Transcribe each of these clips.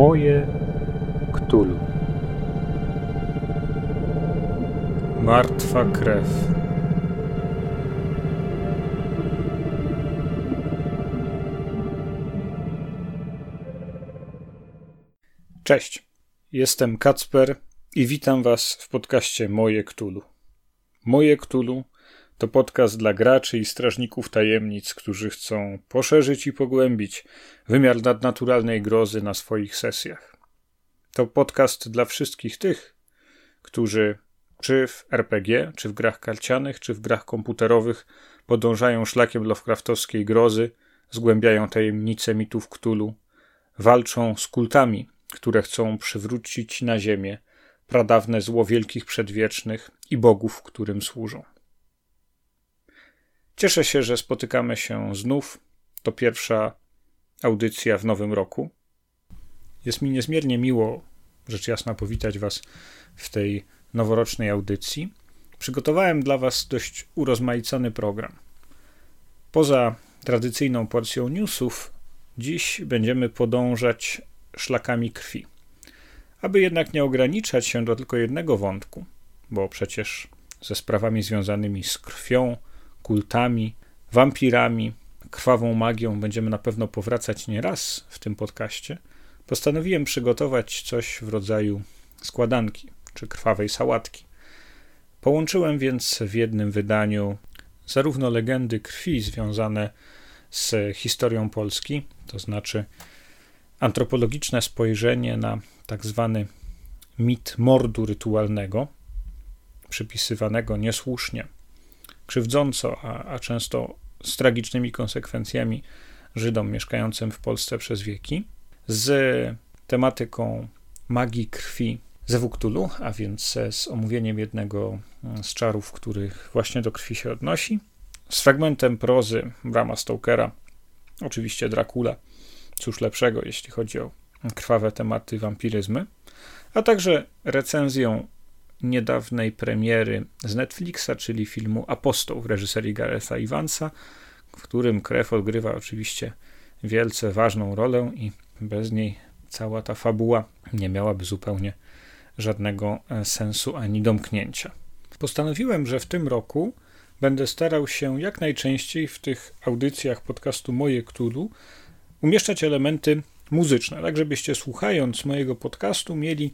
Moje Ktulu. Martwa krew. Cześć, jestem Kacper i witam Was w podcaście Moje Ktulu. Moje Ktulu to podcast dla graczy i strażników tajemnic, którzy chcą poszerzyć i pogłębić wymiar nadnaturalnej grozy na swoich sesjach. To podcast dla wszystkich tych, którzy czy w RPG, czy w grach karcianych, czy w grach komputerowych podążają szlakiem Lovecraftowskiej grozy, zgłębiają tajemnice mitów Cthulhu, walczą z kultami, które chcą przywrócić na ziemię pradawne zło wielkich przedwiecznych i bogów, którym służą. Cieszę się, że spotykamy się znów. To pierwsza audycja w nowym roku. Jest mi niezmiernie miło, rzecz jasna, powitać Was w tej noworocznej audycji. Przygotowałem dla Was dość urozmaicony program. Poza tradycyjną porcją newsów, dziś będziemy podążać szlakami krwi. Aby jednak nie ograniczać się do tylko jednego wątku, bo przecież ze sprawami związanymi z krwią, kultami, wampirami, krwawą magią będziemy na pewno powracać nie raz w tym podcaście, postanowiłem przygotować coś w rodzaju składanki czy krwawej sałatki. Połączyłem więc w jednym wydaniu zarówno legendy krwi związane z historią Polski, to znaczy antropologiczne spojrzenie na tak zwany mit mordu rytualnego, przypisywanego niesłusznie krzywdząco, a, a często z tragicznymi konsekwencjami Żydom mieszkającym w Polsce przez wieki, z tematyką magii krwi ze Wuktulu, a więc z omówieniem jednego z czarów, których właśnie do krwi się odnosi, z fragmentem prozy Brama Stokera, oczywiście Dracula, cóż lepszego, jeśli chodzi o krwawe tematy wampiryzmy, a także recenzją niedawnej premiery z Netflixa, czyli filmu Apostoł w reżyserii Garetha Ivansa, w którym krew odgrywa oczywiście wielce ważną rolę i bez niej cała ta fabuła nie miałaby zupełnie żadnego e, sensu ani domknięcia. Postanowiłem, że w tym roku będę starał się jak najczęściej w tych audycjach podcastu Moje Ktulu umieszczać elementy muzyczne, tak żebyście słuchając mojego podcastu mieli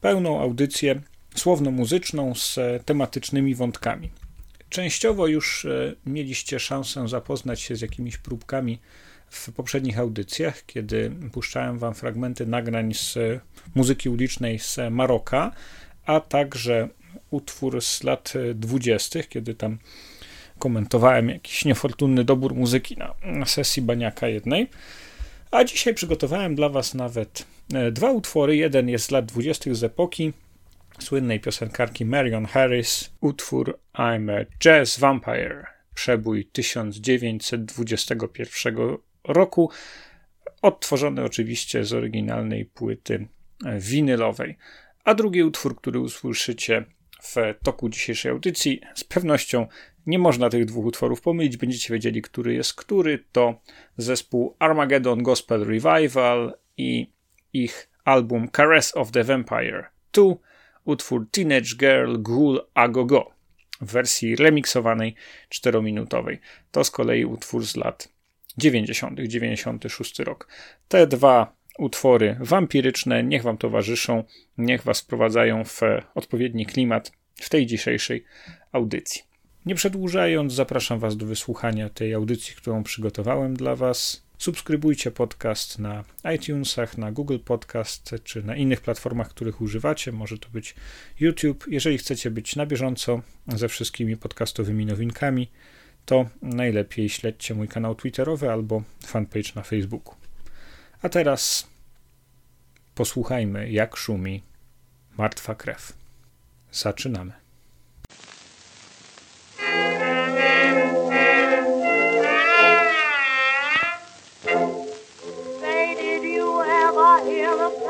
pełną audycję słowno-muzyczną z tematycznymi wątkami. Częściowo już e, mieliście szansę zapoznać się z jakimiś próbkami w poprzednich audycjach, kiedy puszczałem wam fragmenty nagrań z muzyki ulicznej z Maroka, a także utwór z lat dwudziestych, kiedy tam komentowałem jakiś niefortunny dobór muzyki na, sesji baniaka jednej. A dzisiaj przygotowałem dla was nawet e, dwa utwory. Jeden jest z lat dwudziestych z epoki słynnej piosenkarki Marion Harris, utwór I'm a Jazz Vampire, przebój 1921 roku, odtworzony oczywiście z oryginalnej płyty winylowej. A drugi utwór, który usłyszycie w toku dzisiejszej audycji, z pewnością nie można tych dwóch utworów pomylić, będziecie wiedzieli, który jest który. To zespół Armageddon Gospel Revival i ich album Caress of the Vampire 2 utwór Teenage Girl Ghoul A Go Go w wersji remiksowanej 4-minutowej. To z kolei utwór z lat 90., 96 rok. Te dwa utwory wampiryczne niech wam towarzyszą, niech was wprowadzają w odpowiedni klimat w tej dzisiejszej audycji. Nie przedłużając, zapraszam was do wysłuchania tej audycji, którą przygotowałem dla was. Subskrybujcie podcast na iTunesach, na Google Podcast czy na innych platformach, których używacie. Może to być YouTube. Jeżeli chcecie być na bieżąco ze wszystkimi podcastowymi nowinkami, to najlepiej śledźcie mój kanał Twitterowy albo fanpage na Facebooku. A teraz posłuchajmy, jak szumi martwa krew. Zaczynamy.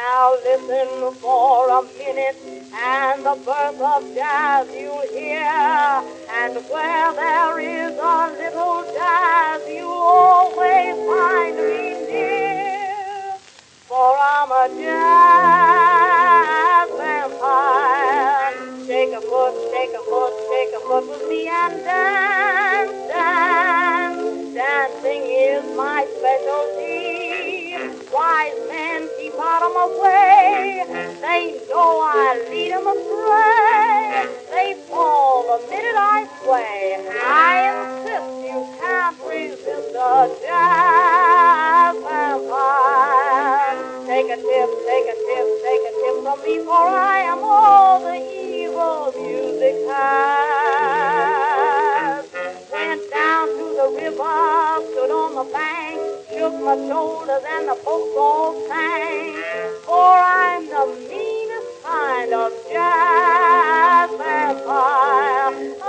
mate. listen for a minute, and the birth of jazz you'll hear. And where there is a little jazz, you'll always find me near. For I'm a jazz vampire. Take a foot, take a foot, take a foot with me and dance, dance. Dancing is my specialty. Wise men keep out my way. They know I lead 'em astray. They fall the minute I sway. I insist you can't resist a jazz vampire. Take a tip, take a tip, take a tip from me, for I am all the evil music has. Went down to the river, stood on the bank, shook my shoulders and the folks all sang. For I'm the meanest kind of jazz vampire.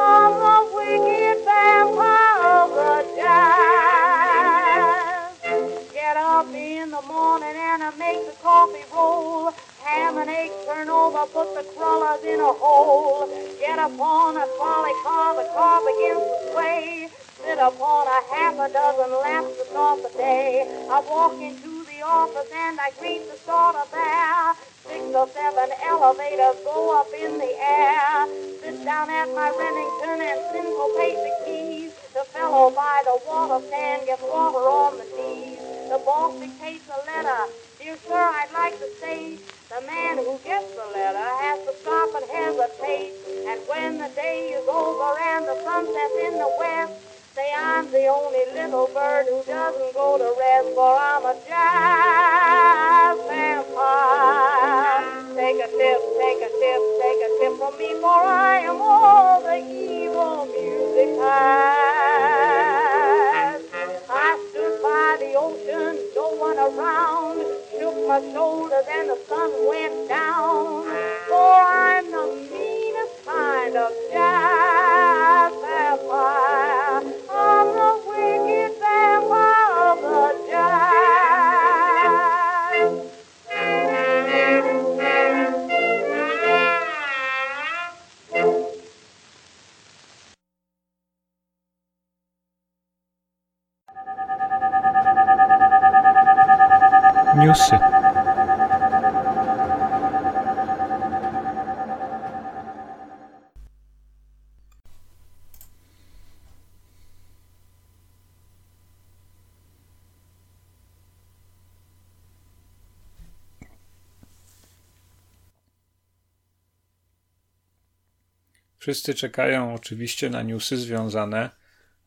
Wszyscy czekają oczywiście na newsy związane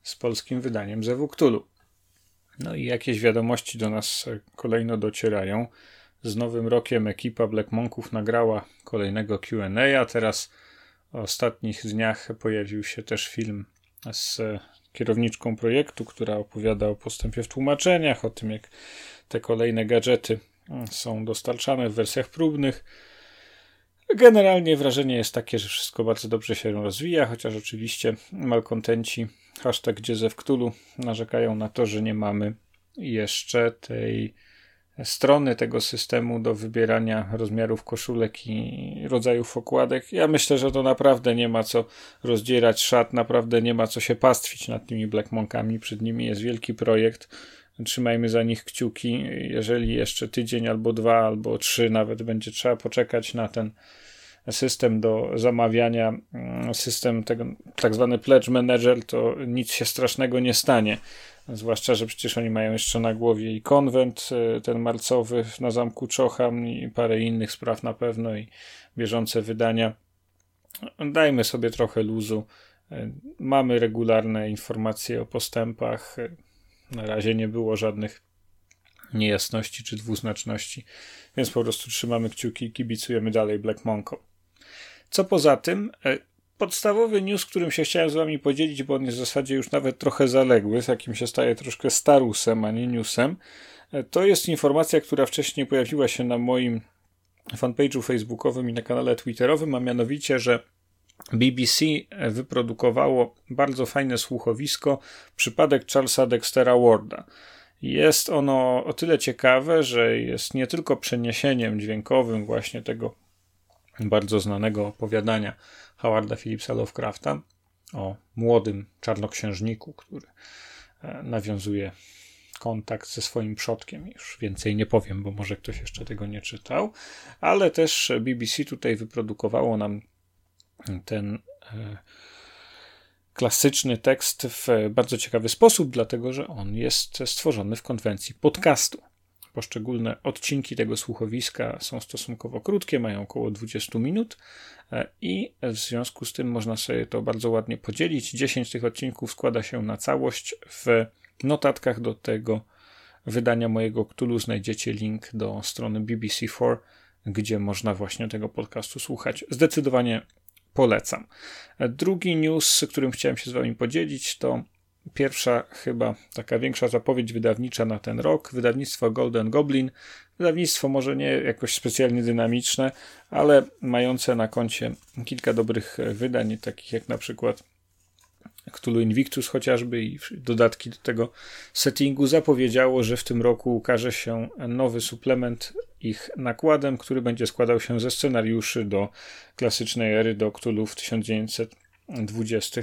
z polskim wydaniem Zewu Cthulhu. No i jakieś wiadomości do nas kolejno docierają. Z nowym rokiem ekipa Black Monków nagrała kolejnego QA, a teraz w ostatnich dniach pojawił się też film z kierowniczką projektu, która opowiada o postępie w tłumaczeniach, o tym jak te kolejne gadżety są dostarczane w wersjach próbnych. Generalnie wrażenie jest takie, że wszystko bardzo dobrze się rozwija, chociaż oczywiście malkontenci hashtag Dziezew Cthulhu narzekają na to, że nie mamy jeszcze tej strony tego systemu do wybierania rozmiarów koszulek i rodzajów okładek. Ja myślę, że to naprawdę nie ma co rozdzierać szat, naprawdę nie ma co się pastwić nad tymi Black Monkami. Przed nimi jest wielki projekt. Trzymajmy za nich kciuki. Jeżeli jeszcze tydzień albo dwa, albo trzy nawet będzie trzeba poczekać na ten system do zamawiania, system tego, tak zwany pledge manager, to nic się strasznego nie stanie. Zwłaszcza, że przecież oni mają jeszcze na głowie i konwent, ten marcowy na zamku Czocham i parę innych spraw na pewno i bieżące wydania. Dajmy sobie trochę luzu. Mamy regularne informacje o postępach. Na razie nie było żadnych niejasności czy dwuznaczności, więc po prostu trzymamy kciuki i kibicujemy dalej Black Monko. Co poza tym, podstawowy news, którym się chciałem z wami podzielić, bo on jest w zasadzie już nawet trochę zaległy, z jakim się staje troszkę starusem, a nie newsem, to jest informacja, która wcześniej pojawiła się na moim fanpage'u facebookowym i na kanale twitterowym, a mianowicie, że BBC wyprodukowało bardzo fajne słuchowisko Przypadek Charlesa Dextera Warda. Jest ono o tyle ciekawe, że jest nie tylko przeniesieniem dźwiękowym właśnie tego bardzo znanego opowiadania Howarda Phillipsa Lovecrafta o młodym czarnoksiężniku, który e, nawiązuje kontakt ze swoim przodkiem. Już więcej nie powiem, bo może ktoś jeszcze tego nie czytał, ale też BBC tutaj wyprodukowało nam ten e, klasyczny tekst w bardzo ciekawy sposób, dlatego że on jest stworzony w konwencji podcastu. Poszczególne odcinki tego słuchowiska są stosunkowo krótkie, mają około 20 minut e, i w związku z tym można sobie to bardzo ładnie podzielić. 10 tych odcinków składa się na całość. W notatkach do tego wydania mojego Cthulhu znajdziecie link do strony BBC4, gdzie można właśnie tego podcastu słuchać. Zdecydowanie polecam. Drugi news, którym chciałem się z Wami podzielić, to pierwsza chyba taka większa zapowiedź wydawnicza na ten rok. Wydawnictwo Golden Goblin. Wydawnictwo może nie jakoś specjalnie dynamiczne, ale mające na koncie kilka dobrych wydań, takich jak na przykład Cthulhu Invictus chociażby i dodatki do tego settingu zapowiedziało, że w tym roku ukaże się nowy suplement ich nakładem, który będzie składał się ze scenariuszy do klasycznej ery do Cthulhu w 1920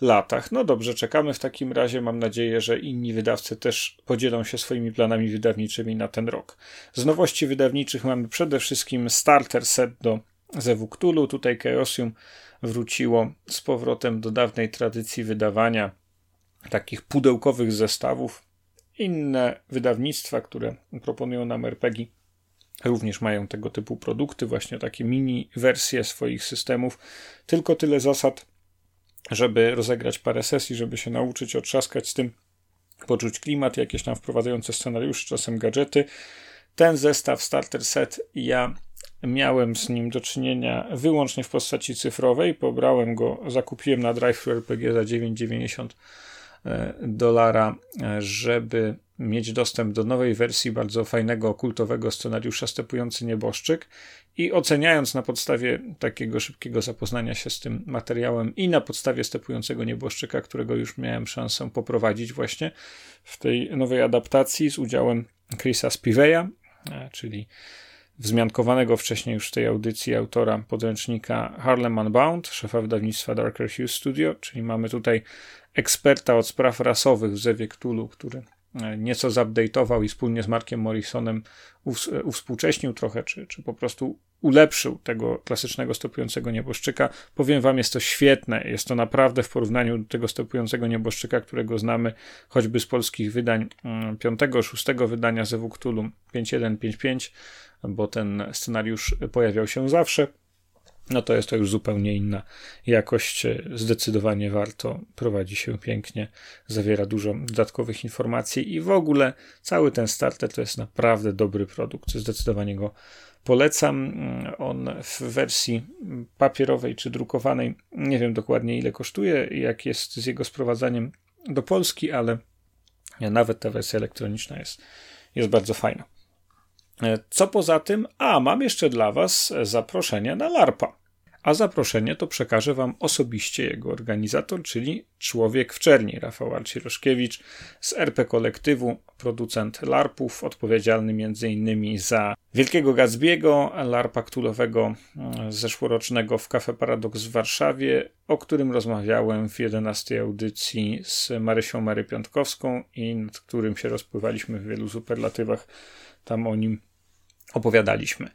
latach. No dobrze, czekamy w takim razie. Mam nadzieję, że inni wydawcy też podzielą się swoimi planami wydawniczymi na ten rok. Z nowości wydawniczych mamy przede wszystkim starter set do Zewu Cthulhu. Tutaj Chaosium wróciło z powrotem do dawnej tradycji wydawania takich pudełkowych zestawów. Inne wydawnictwa, które proponują nam RPG, również mają tego typu produkty, właśnie takie mini wersje swoich systemów. Tylko tyle zasad, żeby rozegrać parę sesji, żeby się nauczyć otrzaskać z tym, poczuć klimat, jakieś tam wprowadzające scenariusze, czasem gadżety. Ten zestaw Starter Set ja miałem z nim do czynienia wyłącznie w postaci cyfrowej. Pobrałem go, zakupiłem na Drive RPG za 9,90 e, dolara, e, żeby mieć dostęp do nowej wersji bardzo fajnego, kultowego scenariusza Stepujący Nieboszczyk i oceniając na podstawie takiego szybkiego zapoznania się z tym materiałem i na podstawie Stepującego Nieboszczyka, którego już miałem szansę poprowadzić właśnie w tej nowej adaptacji z udziałem Chrisa Spiveya, e, czyli wzmiankowanego wcześniej już w tej audycji autora podręcznika Harlem Unbound, szefa wydawnictwa Darker Hughes Studio, czyli mamy tutaj eksperta od spraw rasowych w Zewie Cthulhu, który nieco zupdate'ował i wspólnie z Markiem Morrisonem uwspółcześnił trochę, czy, czy po prostu ulepszył tego klasycznego stopującego nieboszczyka. Powiem wam, jest to świetne. Jest to naprawdę w porównaniu do tego stopującego nieboszczyka, którego znamy choćby z polskich wydań, mm, piątego, szóstego wydania Zewu Cthulhu 5155, bo ten scenariusz pojawiał się zawsze, no to jest to już zupełnie inna jakość. Zdecydowanie warto, prowadzi się pięknie, zawiera dużo dodatkowych informacji i w ogóle cały ten starter to jest naprawdę dobry produkt. Zdecydowanie go polecam. On w wersji papierowej czy drukowanej, nie wiem dokładnie ile kosztuje, jak jest z jego sprowadzaniem do Polski, ale nawet ta wersja elektroniczna jest, jest bardzo fajna. E, co poza tym? A, mam jeszcze dla Was zaproszenie na LARPA. A zaproszenie to przekaże Wam osobiście jego organizator, czyli Człowiek w Czerni, Rafał Arciroszkiewicz z RP Kolektywu, producent LARPów, odpowiedzialny m.in. za Wielkiego Gatsbiego, LARPa Ktulowego e, zeszłorocznego w Cafe Paradox w Warszawie, o którym rozmawiałem w 11 audycji z Marysią Mary Piątkowską i nad którym się rozpływaliśmy w wielu superlatywach tam o nim opowiadaliśmy.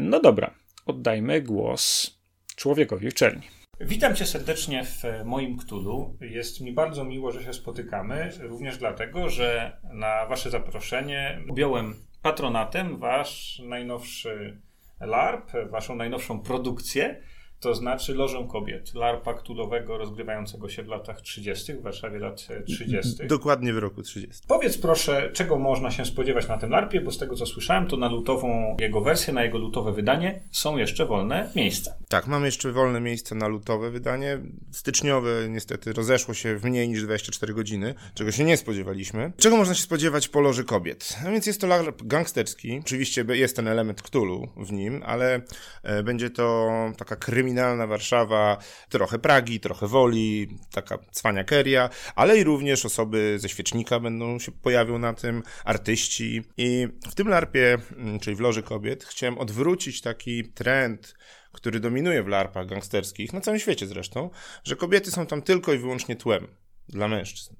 No dobra, oddajmy głos człowiekowi w czerni. Witam cię serdecznie w moim Ktulu. Jest mi bardzo miło, że się spotykamy, również dlatego, że na wasze zaproszenie objąłem patronatem wasz najnowszy LARP, waszą najnowszą produkcję to znaczy Lożą Kobiet, larpa ktulowego rozgrywającego się w latach 30., w Warszawie lat 30. Dokładnie w roku 30. Powiedz proszę, czego można się spodziewać na tym larpie, bo z tego co słyszałem, to na lutową jego wersję, na jego lutowe wydanie są jeszcze wolne miejsca. Tak, mamy jeszcze wolne miejsce na lutowe wydanie. Styczniowe niestety rozeszło się w mniej niż 24 godziny, czego się nie spodziewaliśmy. Czego można się spodziewać po loży kobiet? A więc jest to larp gangsterski. Oczywiście jest ten element Cthulhu w nim, ale e, będzie to taka kryminalna Warszawa, trochę Pragi, trochę Woli, taka cwaniakeria, ale i również osoby ze świecznika będą się pojawią na tym, artyści. I w tym larpie, mm, czyli w loży kobiet, chciałem odwrócić taki trend który dominuje w larpach gangsterskich, na całym świecie zresztą, że kobiety są tam tylko i wyłącznie tłem dla mężczyzn.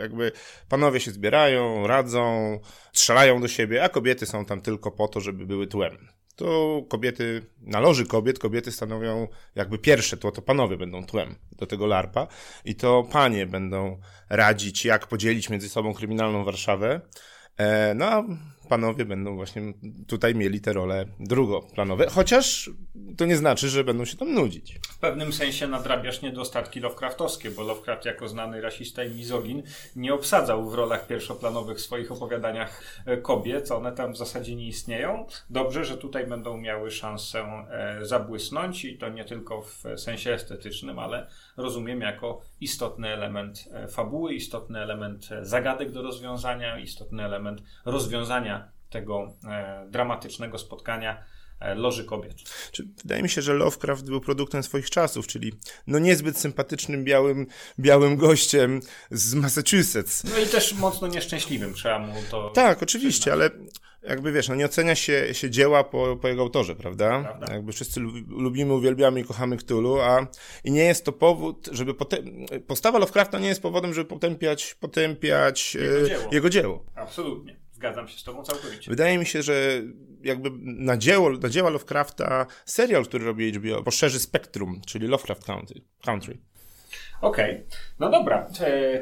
Jakby panowie się zbierają, radzą, strzelają do siebie, a kobiety są tam tylko po to, żeby były tłem. To kobiety, na loży kobiet, kobiety stanowią jakby pierwsze tło, to panowie będą tłem do tego larpa i to panie będą radzić, jak podzielić między sobą kryminalną Warszawę. E, no a panowie będą właśnie tutaj mieli te role drugoplanowe, chociaż to nie znaczy, że będą się tam nudzić. W pewnym sensie nadrabiasz niedostatki Lovecraftowskie, bo Lovecraft jako znany rasista i mizogin nie obsadzał w rolach pierwszoplanowych w swoich opowiadaniach e, kobiet, one tam w zasadzie nie istnieją. Dobrze, że tutaj będą miały szansę e, zabłysnąć i to nie tylko w sensie estetycznym, ale rozumiem jako istotny element e, fabuły, istotny element zagadek do rozwiązania, istotny element rozwiązania tego e, dramatycznego spotkania e, Loży Kobiet. Wydaje mi się, że Lovecraft był produktem swoich czasów, czyli no niezbyt sympatycznym białym, białym gościem z Massachusetts. No i też mocno nieszczęśliwym, trzeba mu to Tak, oczywiście, przyznać. ale jakby wiesz, no nie ocenia się, się dzieła po, po jego autorze, prawda? prawda? Jakby wszyscy lubimy, uwielbiamy i kochamy Cthulhu, a i nie jest to powód, żeby potem, postawa Lovecrafta nie jest powodem, żeby potępiać, potępiać jego, e, dzieło. jego dzieło. Absolutnie. Zgadzam się z Tobą całkowicie. Wydaje mi się, że jakby na, dzieło, na dzieła Lovecrafta serial, który robi HBO, poszerzy spektrum, czyli Lovecraft Country. Okej, okay. no dobra.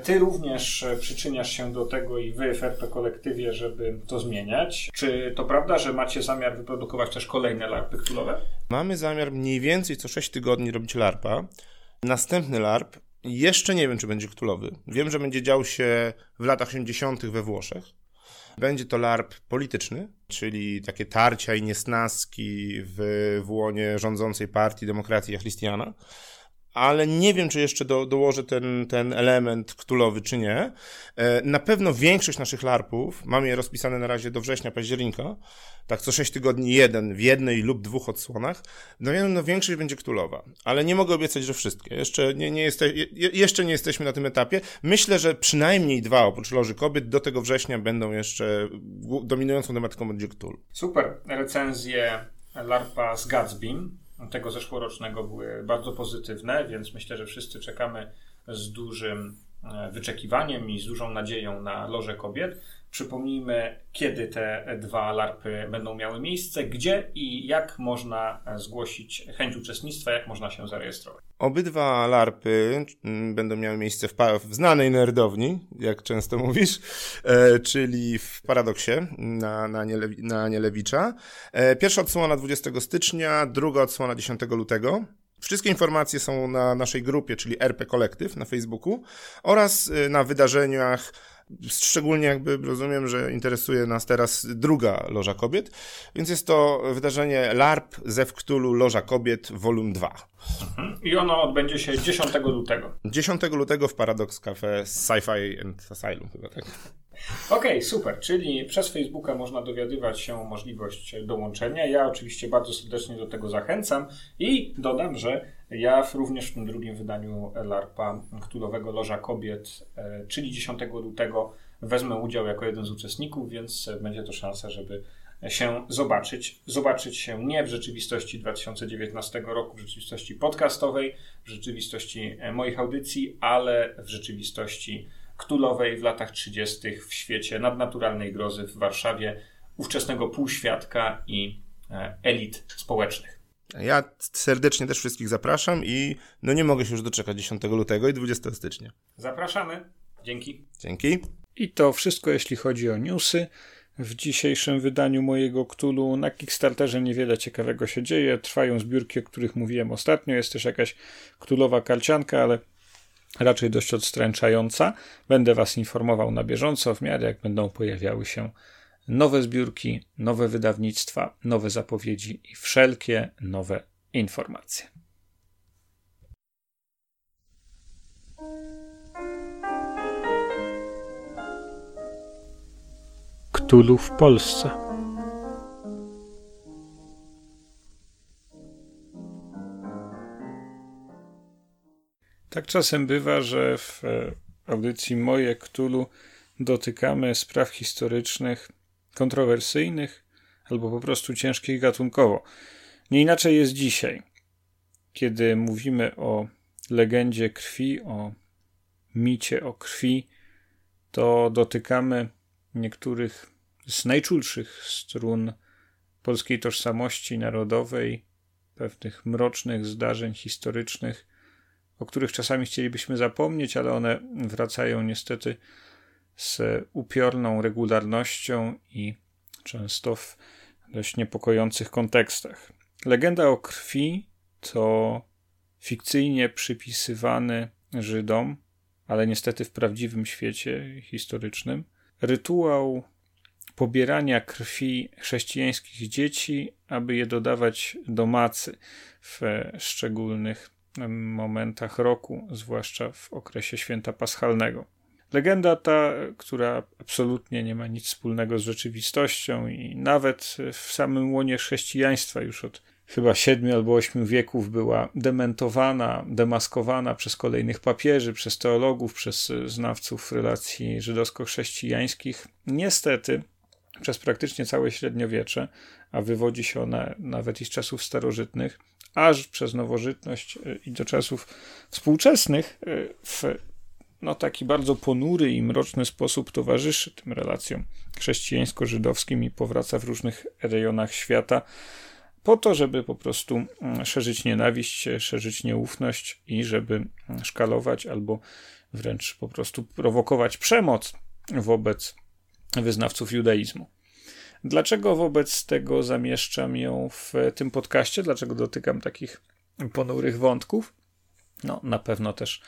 Ty również przyczyniasz się do tego i wy w Kolektywie, żeby to zmieniać. Czy to prawda, że macie zamiar wyprodukować też kolejne larpy królowe? Mamy zamiar mniej więcej co 6 tygodni robić larpa. Następny larp jeszcze nie wiem, czy będzie królowy. Wiem, że będzie dział się w latach 80. we Włoszech. Będzie to LARP polityczny, czyli takie tarcia i niesnaski w, w łonie rządzącej partii Demokracji Christiana ale nie wiem, czy jeszcze do, dołożę ten, ten element ktulowy, czy nie. E, na pewno większość naszych larpów, mamy je rozpisane na razie do września, października, tak co 6 tygodni jeden, w jednej lub dwóch odsłonach, no, no większość będzie ktulowa, ale nie mogę obiecać, że wszystkie. Jeszcze nie, nie, jeste, jeszcze nie jesteśmy na tym etapie. Myślę, że przynajmniej dwa, oprócz Loży Kobiet, do tego września będą jeszcze, dominującą tematyką będzie Ktul. Super, recenzje larpa z Gatsbym tego zeszłorocznego były bardzo pozytywne, więc myślę, że wszyscy czekamy z dużym e, wyczekiwaniem i z dużą nadzieją na Loże Kobiet. Przypomnijmy, kiedy te dwa LARPy będą miały miejsce, gdzie i jak można zgłosić chęć uczestnictwa, jak można się zarejestrować. Obydwa LARPy mm, będą miały miejsce w, w znanej nerdowni, jak często mówisz, e, czyli w Paradoksie na, na, Niele na Nielewicza. E, pierwsza odsłona 20 stycznia, druga odsłona 10 lutego. Wszystkie informacje są na naszej grupie, czyli RP Kolektyw na Facebooku oraz e, na wydarzeniach Szczególnie jakby rozumiem, że interesuje nas teraz druga Loża Kobiet, więc jest to wydarzenie LARP ze Wktulu Loża Kobiet Volum 2. Mhm. I ono odbędzie się 10 lutego. 10 lutego w Paradox Cafe Sci-Fi and Asylum chyba tak. Okej, okay, super. Czyli przez Facebooka można dowiadywać się o możliwość dołączenia. Ja oczywiście bardzo serdecznie do tego zachęcam i dodam, że ja również w tym drugim wydaniu LARPA Ktulowego Loża Kobiet, e, czyli 10 lutego, wezmę udział jako jeden z uczestników, więc będzie to szansa, żeby się zobaczyć. Zobaczyć się nie w rzeczywistości 2019 roku, w rzeczywistości podcastowej, w rzeczywistości e, moich audycji, ale w rzeczywistości Ktulowej w latach 30. w świecie nadnaturalnej grozy w Warszawie, ówczesnego półświadka i e, elit społecznych. Ja serdecznie też wszystkich zapraszam i no nie mogę się już doczekać 10 lutego i 20 stycznia. Zapraszamy. Dzięki. Dzięki. I to wszystko, jeśli chodzi o newsy. W dzisiejszym wydaniu mojego Ktulu na Kickstarterze niewiele ciekawego się dzieje. Trwają zbiórki, o których mówiłem ostatnio. Jest też jakaś Ktulowa kalcianka, ale raczej dość odstręczająca. Będę Was informował na bieżąco, w miarę jak będą pojawiały się nowe zbiórki, nowe wydawnictwa, nowe zapowiedzi i wszelkie nowe informacje. Ktulu w Polsce. Tak czasem bywa, że w e, audycji Moje Ktulu dotykamy spraw historycznych, kontrowersyjnych albo po prostu ciężkich gatunkowo. Nie inaczej jest dzisiaj, kiedy mówimy o legendzie krwi, o micie o krwi, to dotykamy niektórych z najczulszych strun polskiej tożsamości narodowej, pewnych mrocznych zdarzeń historycznych, o których czasami chcielibyśmy zapomnieć, ale one wracają niestety z upiorną regularnością i często w dość niepokojących kontekstach. Legenda o krwi to fikcyjnie przypisywany Żydom, ale niestety w prawdziwym świecie historycznym, rytuał pobierania krwi chrześcijańskich dzieci, aby je dodawać do macy w szczególnych momentach roku, zwłaszcza w okresie święta paschalnego. Legenda ta, która absolutnie nie ma nic wspólnego z rzeczywistością i nawet w samym łonie chrześcijaństwa już od chyba siedmiu albo ośmiu wieków była dementowana, demaskowana przez kolejnych papieży, przez teologów, przez znawców relacji żydowsko-chrześcijańskich. Niestety, przez praktycznie całe średniowiecze, a wywodzi się ona nawet i z czasów starożytnych, aż przez nowożytność i do czasów współczesnych, w no, taki bardzo ponury i mroczny sposób towarzyszy tym relacjom chrześcijańsko-żydowskim i powraca w różnych rejonach świata po to, żeby po prostu mm, szerzyć nienawiść, szerzyć nieufność i żeby mm, szkalować albo wręcz po prostu prowokować przemoc wobec wyznawców judaizmu. Dlaczego wobec tego zamieszczam ją w tym podcaście? Dlaczego dotykam takich ponurych wątków? No, na pewno też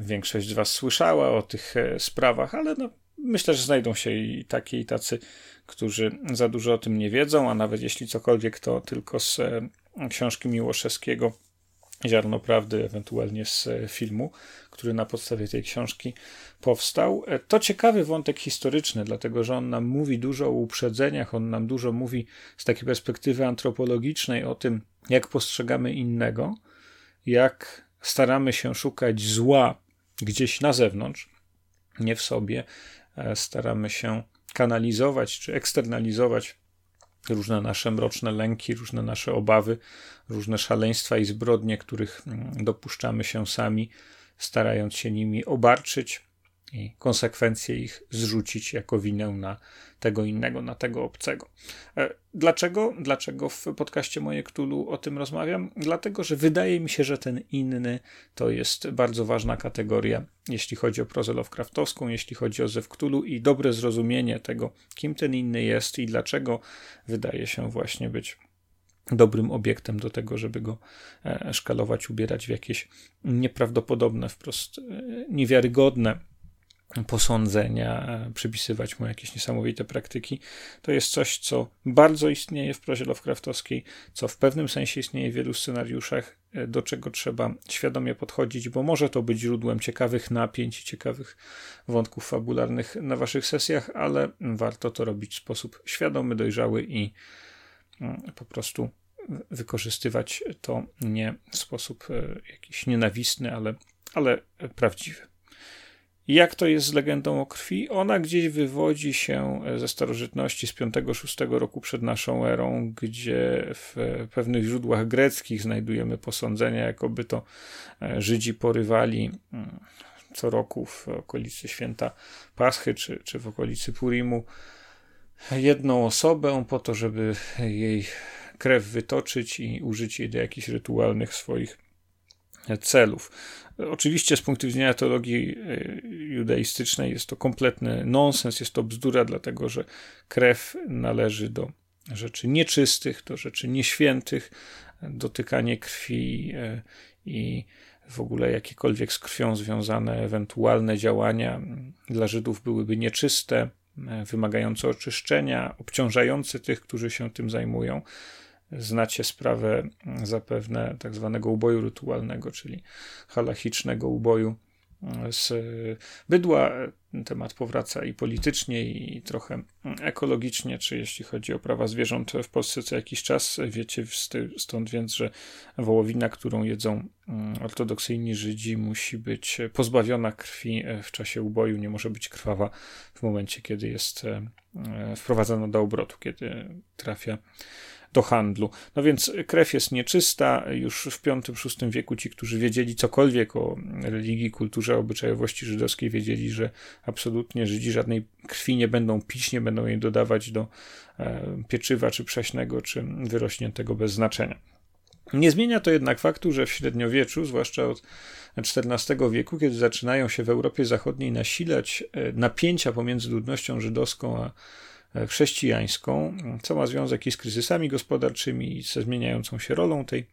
większość z Was słyszała o tych e, sprawach, ale no, myślę, że znajdą się i takie, i tacy, którzy za dużo o tym nie wiedzą, a nawet jeśli cokolwiek, to tylko z e, książki Miłoszewskiego Ziarno Prawdy, ewentualnie z e, filmu, który na podstawie tej książki powstał. To ciekawy wątek historyczny, dlatego że on nam mówi dużo o uprzedzeniach, on nam dużo mówi z takiej perspektywy antropologicznej o tym, jak postrzegamy innego, jak staramy się szukać zła gdzieś na zewnątrz, nie w sobie. E, staramy się kanalizować czy eksternalizować różne nasze mroczne lęki, różne nasze obawy, różne szaleństwa i zbrodnie, których mm, dopuszczamy się sami, starając się nimi obarczyć i konsekwencje ich zrzucić jako winę na tego innego, na tego obcego. E, dlaczego? Dlaczego w podcaście Moje Ktulu o tym rozmawiam? Dlatego, że wydaje mi się, że ten inny to jest bardzo ważna kategoria, jeśli chodzi o prozę Lovecraftowską, jeśli chodzi o Zew Ktulu i dobre zrozumienie tego, kim ten inny jest i dlaczego wydaje się właśnie być dobrym obiektem do tego, żeby go e, szkalować, ubierać w jakieś nieprawdopodobne, wprost e, niewiarygodne posądzenia, e, przypisywać mu jakieś niesamowite praktyki. To jest coś, co bardzo istnieje w prozie Lovecraftowskiej, co w pewnym sensie istnieje w wielu scenariuszach, e, do czego trzeba świadomie podchodzić, bo może to być źródłem ciekawych napięć, ciekawych wątków fabularnych na waszych sesjach, ale warto to robić w sposób świadomy, dojrzały i mm, po prostu wykorzystywać to nie w sposób e, jakiś nienawistny, ale, ale prawdziwy. Jak to jest z legendą o krwi? Ona gdzieś wywodzi się ze starożytności z V-VI roku przed naszą erą, gdzie w pewnych źródłach greckich znajdujemy posądzenia, jakoby to e, Żydzi porywali mm, co roku w okolicy święta Paschy czy, czy w okolicy Purimu jedną osobę po to, żeby jej krew wytoczyć i użyć jej do jakichś rytualnych swoich celów. Oczywiście z punktu widzenia teologii e, judaistycznej jest to kompletny nonsens, jest to bzdura, dlatego że krew należy do rzeczy nieczystych, do rzeczy nieświętych. Dotykanie krwi e, i w ogóle jakiekolwiek z krwią związane ewentualne działania dla Żydów byłyby nieczyste, wymagające oczyszczenia, obciążające tych, którzy się tym zajmują. Znacie sprawę zapewne tak zwanego uboju rytualnego, czyli halachicznego uboju z bydła. Temat powraca i politycznie, i trochę ekologicznie, czy jeśli chodzi o prawa zwierząt w Polsce co jakiś czas. Wiecie stąd więc, że wołowina, którą jedzą mm, ortodoksyjni Żydzi, musi być pozbawiona krwi w czasie uboju, nie może być krwawa w momencie, kiedy jest e, wprowadzana do obrotu, kiedy trafia do handlu. No więc krew jest nieczysta. Już w V-VI wieku ci, którzy wiedzieli cokolwiek o religii, kulturze, obyczajowości żydowskiej, wiedzieli, że absolutnie Żydzi żadnej krwi nie będą pić, nie będą jej dodawać do e, pieczywa czy prześnego, czy wyrośniętego bez znaczenia. Nie zmienia to jednak faktu, że w średniowieczu, zwłaszcza od XIV wieku, kiedy zaczynają się w Europie Zachodniej nasilać e, napięcia pomiędzy ludnością żydowską a chrześcijańską, co ma związek i z kryzysami gospodarczymi, i ze zmieniającą się rolą tej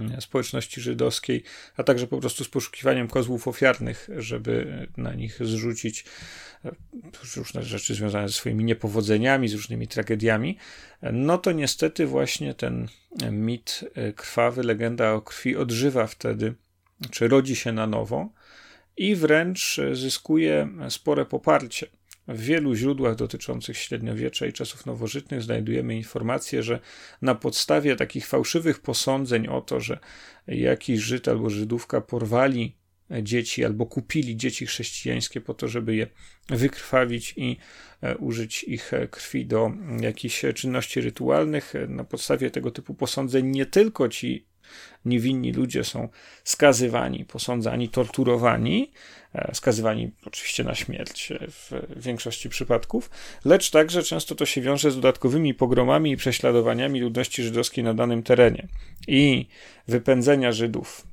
e, społeczności żydowskiej, a także po prostu z poszukiwaniem kozłów ofiarnych, żeby na nich zrzucić e, różne rzeczy związane ze swoimi niepowodzeniami, z różnymi tragediami, no to niestety właśnie ten mit e, krwawy, legenda o krwi odżywa wtedy, czy rodzi się na nowo i wręcz zyskuje spore poparcie. W wielu źródłach dotyczących średniowiecza i czasów nowożytnych znajdujemy informacje, że na podstawie takich fałszywych posądzeń o to, że jakiś Żyd albo Żydówka porwali dzieci albo kupili dzieci chrześcijańskie po to, żeby je wykrwawić i e, użyć ich krwi do jakichś czynności rytualnych. Na podstawie tego typu posądzeń nie tylko ci niewinni ludzie są skazywani, posądzani, torturowani, e, skazywani oczywiście na śmierć w większości przypadków, lecz także często to się wiąże z dodatkowymi pogromami i prześladowaniami ludności żydowskiej na danym terenie i wypędzenia Żydów.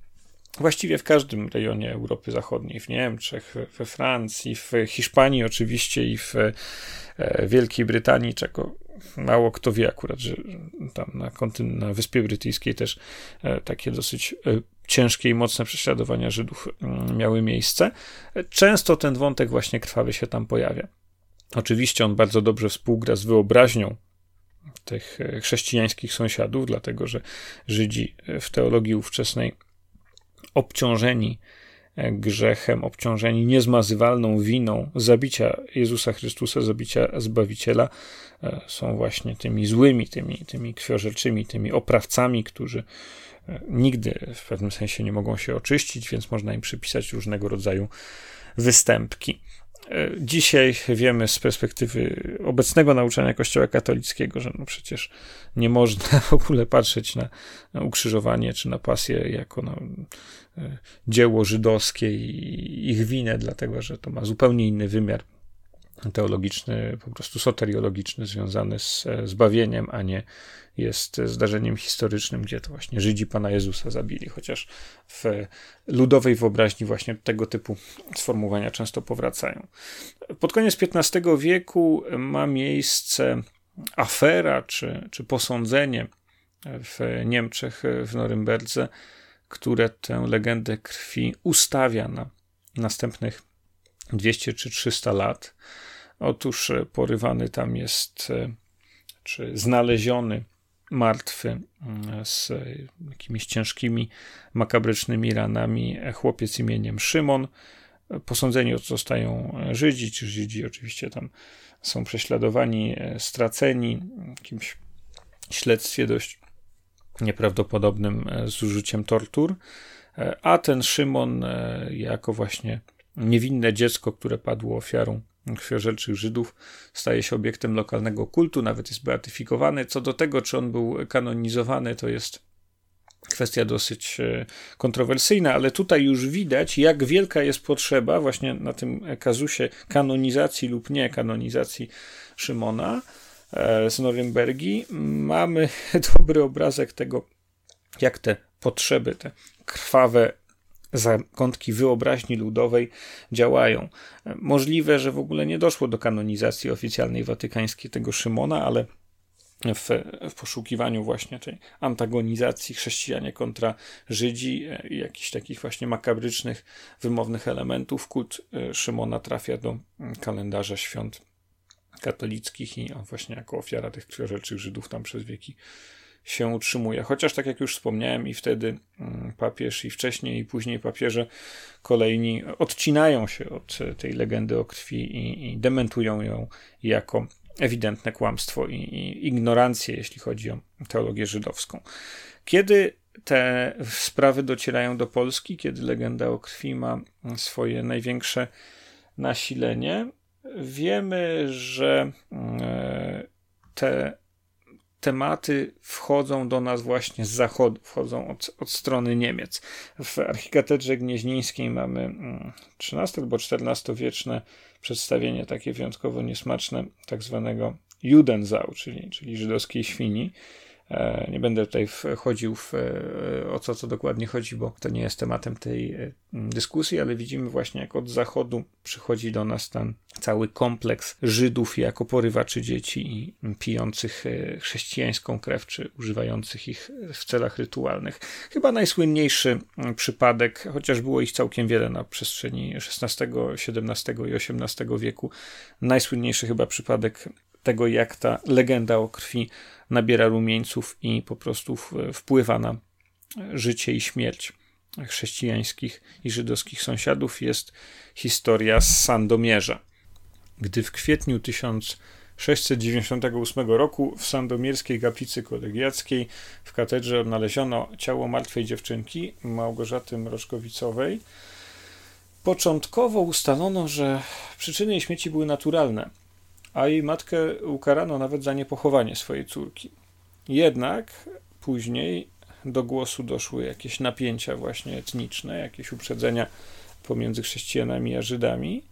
Właściwie w każdym rejonie Europy Zachodniej, w Niemczech, we Francji, w Hiszpanii oczywiście i w e, Wielkiej Brytanii, czego mało kto wie akurat, że tam na, kontyn- na Wyspie Brytyjskiej też e, takie dosyć e, ciężkie i mocne prześladowania Żydów mm, miały miejsce. Często ten wątek właśnie krwawy się tam pojawia. Oczywiście on bardzo dobrze współgra z wyobraźnią tych e, chrześcijańskich sąsiadów, dlatego że Żydzi w teologii ówczesnej obciążeni grzechem, obciążeni niezmazywalną winą zabicia Jezusa Chrystusa, zabicia Zbawiciela, są właśnie tymi złymi, tymi, tymi krwiożerczymi, tymi oprawcami, którzy e, nigdy w pewnym sensie nie mogą się oczyścić, więc można im przypisać różnego rodzaju występki. E, dzisiaj wiemy z perspektywy obecnego nauczania Kościoła katolickiego, że no przecież nie można w ogóle patrzeć na, na ukrzyżowanie czy na pasję jako na e, dzieło żydowskie i ich winę, dlatego że to ma zupełnie inny wymiar teologiczny, po prostu soteriologiczny, związany z zbawieniem, a nie jest zdarzeniem historycznym, gdzie to właśnie Żydzi Pana Jezusa zabili, chociaż w ludowej wyobraźni właśnie tego typu sformułowania często powracają. Pod koniec XV wieku ma miejsce afera czy, czy posądzenie w Niemczech, w Norymberdze, które tę legendę krwi ustawia na następnych 200 czy 300 lat. Otóż porywany tam jest, czy znaleziony martwy mm, z jakimiś ciężkimi, makabrycznymi ranami chłopiec imieniem Szymon. Posądzeni zostają Żydzi, czy Żydzi oczywiście tam są prześladowani, straceni w jakimś śledztwie dość nieprawdopodobnym z użyciem tortur, a ten Szymon jako właśnie niewinne dziecko, które padło ofiarą krwiożerczych Żydów, staje się obiektem lokalnego kultu, nawet jest beatyfikowany. Co do tego, czy on był kanonizowany, to jest kwestia dosyć e, kontrowersyjna, ale tutaj już widać, jak wielka jest potrzeba właśnie na tym kazusie kanonizacji lub nie kanonizacji Szymona e, z Norymbergi. Mamy dobry obrazek tego, jak te potrzeby, te krwawe zakątki wyobraźni ludowej działają. Możliwe, że w ogóle nie doszło do kanonizacji oficjalnej watykańskiej tego Szymona, ale w, w, poszukiwaniu właśnie tej antagonizacji chrześcijanie kontra Żydzi, e, jakichś takich właśnie makabrycznych, wymownych elementów, kult e, Szymona trafia do kalendarza świąt katolickich i on właśnie jako ofiara tych krwiożerczych Żydów tam przez wieki się utrzymuje. Chociaż, tak jak już wspomniałem, i wtedy mm, papież, i wcześniej, i później papieże kolejni odcinają się od tej legendy o krwi i, i dementują ją jako ewidentne kłamstwo i, i ignorancję, jeśli chodzi o teologię żydowską. Kiedy te sprawy docierają do Polski, kiedy legenda o krwi ma swoje największe nasilenie, wiemy, że e, te tematy wchodzą do nas właśnie z zachodu, wchodzą od, od strony Niemiec. W archikatedrze gnieźnieńskiej mamy 13 mm, albo 14 wieczne przedstawienie takie wyjątkowo niesmaczne tak zwanego Judensau, czyli, czyli żydowskiej świni. E, nie będę tutaj wchodził w, e, o co, co dokładnie chodzi, bo to nie jest tematem tej e, dyskusji, ale widzimy właśnie, jak od zachodu przychodzi do nas ten cały kompleks Żydów jako porywaczy dzieci i pijących chrześcijańską krew, czy używających ich w celach rytualnych. Chyba najsłynniejszy przypadek, chociaż było ich całkiem wiele na przestrzeni XVI, XVII i XVIII wieku, najsłynniejszy chyba przypadek tego, jak ta legenda o krwi nabiera rumieńców i po prostu wpływa na życie i śmierć chrześcijańskich i żydowskich sąsiadów, jest historia z Sandomierza. Gdy w kwietniu 1698 roku w sandomierskiej kaplicy kolegiackiej w katedrze odnaleziono ciało martwej dziewczynki Małgorzaty Mroczkowicowej, początkowo ustalono, że przyczyny śmierci były naturalne – a jej matkę ukarano nawet za niepochowanie swojej córki. Jednak później do głosu doszły jakieś napięcia właśnie etniczne, jakieś uprzedzenia pomiędzy chrześcijanami a Żydami.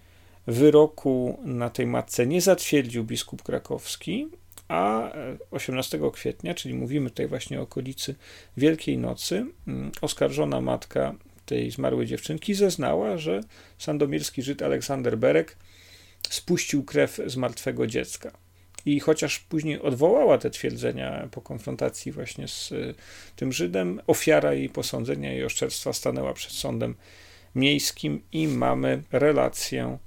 Wyroku na tej matce nie zatwierdził biskup krakowski, a 18 kwietnia, czyli mówimy tutaj właśnie o okolicy Wielkiej Nocy, mm, oskarżona matka tej zmarłej dziewczynki zeznała, że sandomierski Żyd Aleksander Berek spuścił krew z martwego dziecka. I chociaż później odwołała te twierdzenia po konfrontacji właśnie z y, tym Żydem, ofiara jej posądzenia i oszczerstwa stanęła przed sądem miejskim i mamy relację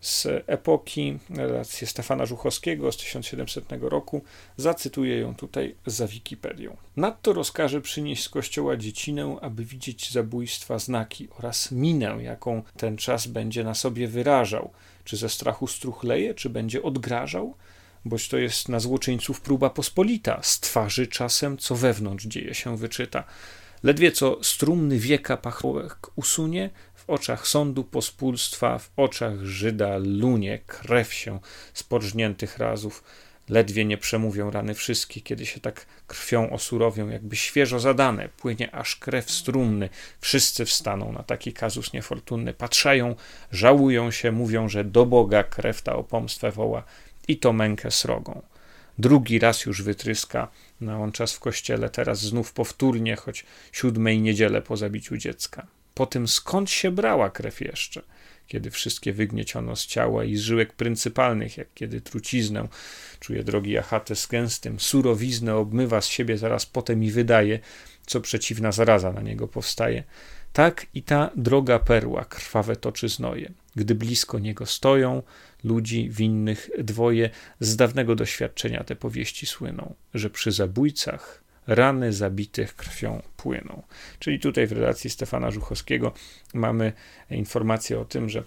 z epoki, relację Stefana Żuchowskiego z 1700 roku. Zacytuję ją tutaj za Wikipedią. Nadto rozkaże przynieść z kościoła dziecinę, aby widzieć zabójstwa znaki oraz minę, jaką ten czas będzie na sobie wyrażał – czy ze strachu struchleje, czy będzie odgrażał? Boć to jest na złoczyńców próba pospolita, z twarzy czasem, co wewnątrz dzieje się wyczyta. Ledwie co strumny wieka pachłołek usunie, w oczach sądu pospólstwa, w oczach Żyda lunie krew się z podżniętych razów Ledwie nie przemówią rany wszystkie, kiedy się tak krwią osurowią, jakby świeżo zadane, płynie aż krew strumny. Wszyscy wstaną na taki kazus niefortunny, patrzają, żałują się, mówią, że do Boga krew ta o pomstwę woła i to mękę srogą. Drugi raz już wytryska na on czas w kościele, teraz znów powtórnie, choć siódmej niedzielę po zabiciu dziecka. Po tym skąd się brała krew jeszcze? Kiedy wszystkie wygnieciono z ciała i z żyłek pryncypalnych, jak kiedy truciznę czuje drogi Achate z gęstym, surowiznę obmywa z siebie zaraz potem i wydaje, co przeciwna zaraza na niego powstaje. Tak i ta droga perła krwawe toczy znoje. Gdy blisko niego stoją, ludzi winnych dwoje, z dawnego doświadczenia te powieści słyną, że przy zabójcach rany zabitych krwią płyną. Czyli tutaj w relacji Stefana Żuchowskiego mamy informację o tym, że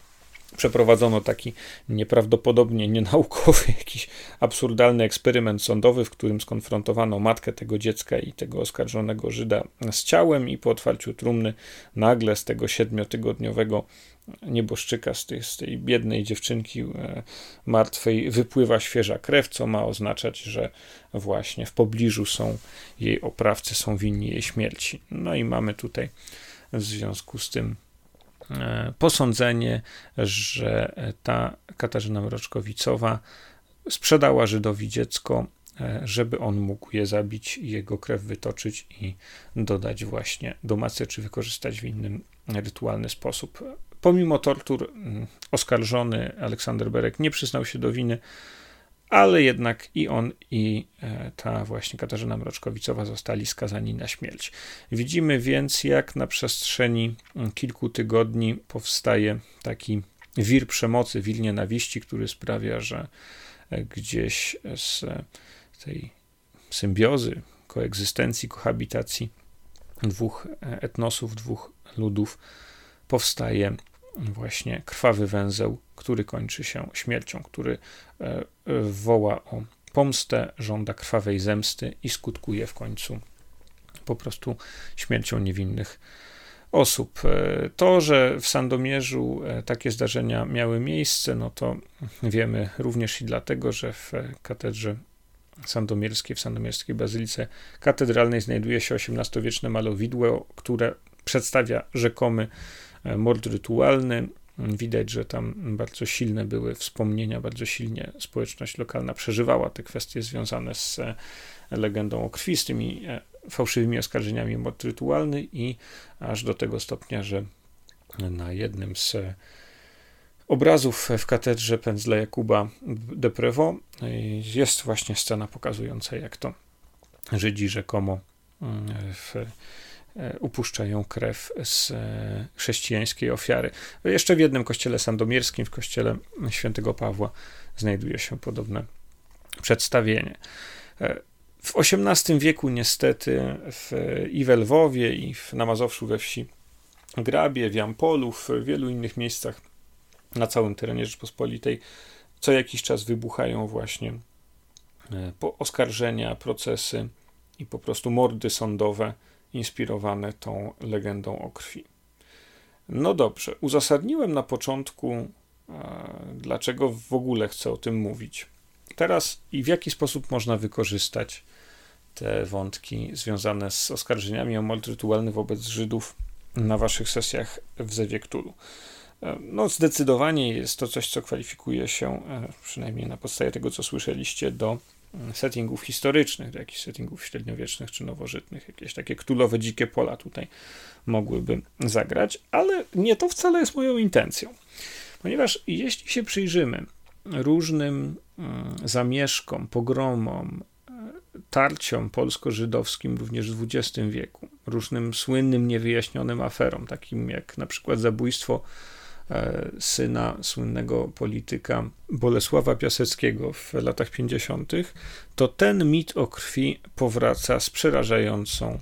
przeprowadzono taki nieprawdopodobnie nienaukowy, jakiś absurdalny eksperyment sądowy, w którym skonfrontowano matkę tego dziecka i tego oskarżonego Żyda z ciałem i po otwarciu trumny nagle z tego siedmiotygodniowego nieboszczyka, z tej, z tej biednej dziewczynki e, martwej wypływa świeża krew, co ma oznaczać, że właśnie w pobliżu są jej oprawcy, są winni jej śmierci. No i mamy tutaj w związku z tym e, posądzenie, że ta Katarzyna Mroczkowicowa sprzedała Żydowi dziecko, e, żeby on mógł je zabić, jego krew wytoczyć i dodać właśnie do macy, czy wykorzystać w innym rytualny sposób. Pomimo tortur mm, oskarżony Aleksander Berek nie przyznał się do winy, ale jednak i on, i e, ta właśnie Katarzyna Mroczkowicowa zostali skazani na śmierć. Widzimy więc, jak na przestrzeni mm, kilku tygodni powstaje taki wir przemocy, wir nienawiści, który sprawia, że e, gdzieś z tej symbiozy koegzystencji, kohabitacji dwóch etnosów, dwóch ludów powstaje właśnie krwawy węzeł, który kończy się śmiercią, który e, woła o pomstę, żąda krwawej zemsty i skutkuje w końcu po prostu śmiercią niewinnych osób. E, to, że w Sandomierzu e, takie zdarzenia miały miejsce, no to wiemy również i dlatego, że w katedrze sandomierskiej, w sandomierskiej bazylice katedralnej znajduje się XVIII-wieczne malowidło, które przedstawia rzekomy e, mord rytualny. Widać, że tam bardzo silne były wspomnienia, bardzo silnie społeczność lokalna przeżywała te kwestie związane z legendą o krwi, z tymi fałszywymi oskarżeniami mord rytualny i aż do tego stopnia, że na jednym z obrazów w katedrze pędzla Jakuba de Prevot jest właśnie scena pokazująca, jak to Żydzi rzekomo mm, w, e, upuszczają krew z e, chrześcijańskiej ofiary. Jeszcze w jednym kościele sandomierskim, w kościele świętego Pawła, znajduje się podobne przedstawienie. E, w XVIII wieku niestety w, i we Lwowie, i w, na Mazowszu we wsi Grabie, w Jampolu, w wielu innych miejscach na całym terenie Rzeczpospolitej co jakiś czas wybuchają właśnie e, oskarżenia, procesy i po prostu mordy sądowe inspirowane tą legendą o krwi. No dobrze, uzasadniłem na początku, e, dlaczego w ogóle chcę o tym mówić. Teraz i w jaki sposób można wykorzystać te wątki związane z oskarżeniami o mord rytualny wobec Żydów na waszych sesjach w Zewie Ktulu. E, no, zdecydowanie jest to coś, co kwalifikuje się, e, przynajmniej na podstawie tego, co słyszeliście, do settingów historycznych, do jakichś settingów średniowiecznych czy nowożytnych. Jakieś takie ktulowe dzikie pola tutaj mogłyby zagrać, ale nie to wcale jest moją intencją. Ponieważ jeśli się przyjrzymy różnym mm, zamieszkom, pogromom, e, tarciom polsko-żydowskim również w XX wieku, różnym słynnym, niewyjaśnionym aferom, takim jak na przykład zabójstwo syna słynnego polityka Bolesława Piaseckiego w latach 50., to ten mit o krwi powraca z przerażającą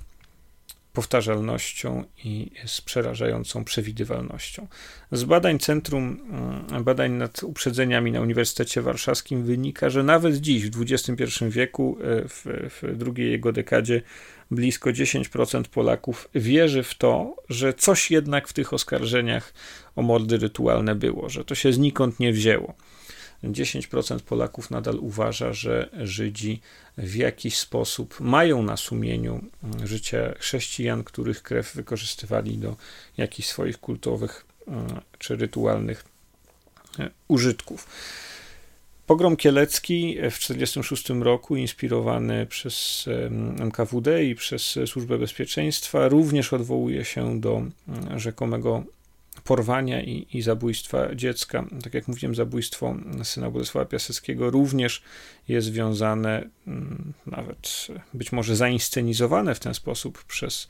powtarzalnością i z przerażającą przewidywalnością. Z badań Centrum mm, Badań nad Uprzedzeniami na Uniwersytecie Warszawskim wynika, że nawet dziś, w XXI wieku, e, w, w drugiej jego dekadzie, blisko 10% Polaków wierzy w to, że coś jednak w tych oskarżeniach o mordy rytualne było, że to się znikąd nie wzięło. 10% Polaków nadal uważa, że Żydzi w jakiś sposób mają na sumieniu życie chrześcijan, których krew wykorzystywali do jakichś swoich kultowych mm, czy rytualnych e, użytków. Pogrom kielecki w 1946 roku, inspirowany przez NKWD i przez Służbę Bezpieczeństwa, również odwołuje się do rzekomego porwania i, i zabójstwa dziecka. Tak jak mówiłem, zabójstwo syna Bolesława Piaseckiego również jest związane, nawet być może zainscenizowane w ten sposób przez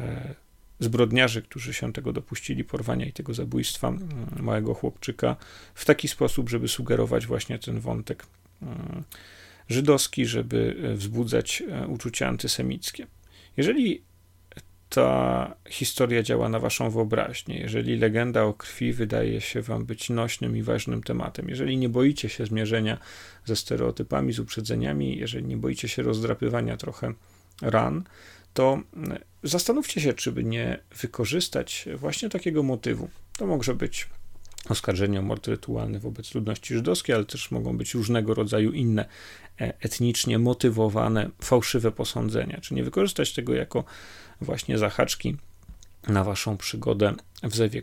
e, zbrodniarzy, którzy się tego dopuścili, porwania i tego zabójstwa mm, małego chłopczyka, w taki sposób, żeby sugerować właśnie ten wątek mm, żydowski, żeby e, wzbudzać e, uczucia antysemickie. Jeżeli ta historia działa na waszą wyobraźnię, jeżeli legenda o krwi wydaje się wam być nośnym i ważnym tematem, jeżeli nie boicie się zmierzenia ze stereotypami, z uprzedzeniami, jeżeli nie boicie się rozdrapywania trochę ran, to mm, zastanówcie się, czy by nie wykorzystać właśnie takiego motywu. To może być oskarżenie o mord rytualny wobec ludności żydowskiej, ale też mogą być różnego rodzaju inne e, etnicznie motywowane, fałszywe posądzenia. Czy nie wykorzystać tego jako właśnie zahaczki na waszą przygodę w Zewie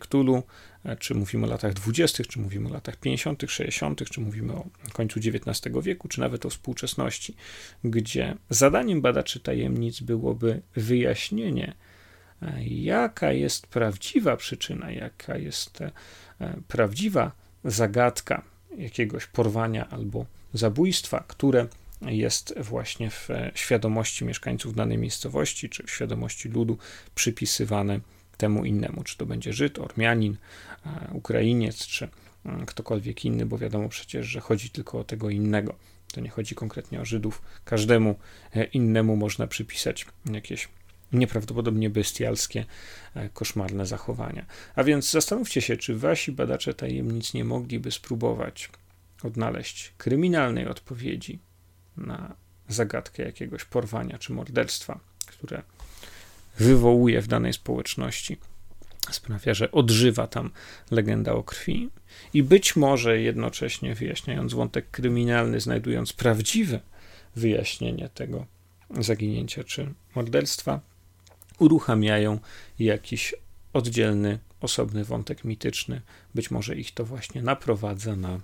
czy mówimy o latach 20., czy mówimy o latach 50., 60., czy mówimy o końcu XIX wieku, czy nawet o współczesności, gdzie zadaniem badaczy tajemnic byłoby wyjaśnienie, e, jaka jest prawdziwa przyczyna, jaka jest e, prawdziwa zagadka jakiegoś porwania albo zabójstwa, które jest właśnie w świadomości mieszkańców danej miejscowości, czy w świadomości ludu przypisywane temu innemu, czy to będzie Żyd, Ormianin, e, Ukrainiec, czy mm, ktokolwiek inny, bo wiadomo przecież, że chodzi tylko o tego innego. To nie chodzi konkretnie o Żydów. Każdemu e, innemu można przypisać jakieś nieprawdopodobnie bestialskie, e, koszmarne zachowania. A więc zastanówcie się, czy wasi badacze tajemnic nie mogliby spróbować odnaleźć kryminalnej odpowiedzi na zagadkę jakiegoś porwania czy morderstwa, które wywołuje w danej społeczności, sprawia, że odżywa tam legenda o krwi. I być może jednocześnie wyjaśniając wątek kryminalny, znajdując prawdziwe wyjaśnienie tego zaginięcia czy morderstwa, uruchamiają jakiś oddzielny, osobny wątek mityczny. Być może ich to właśnie naprowadza na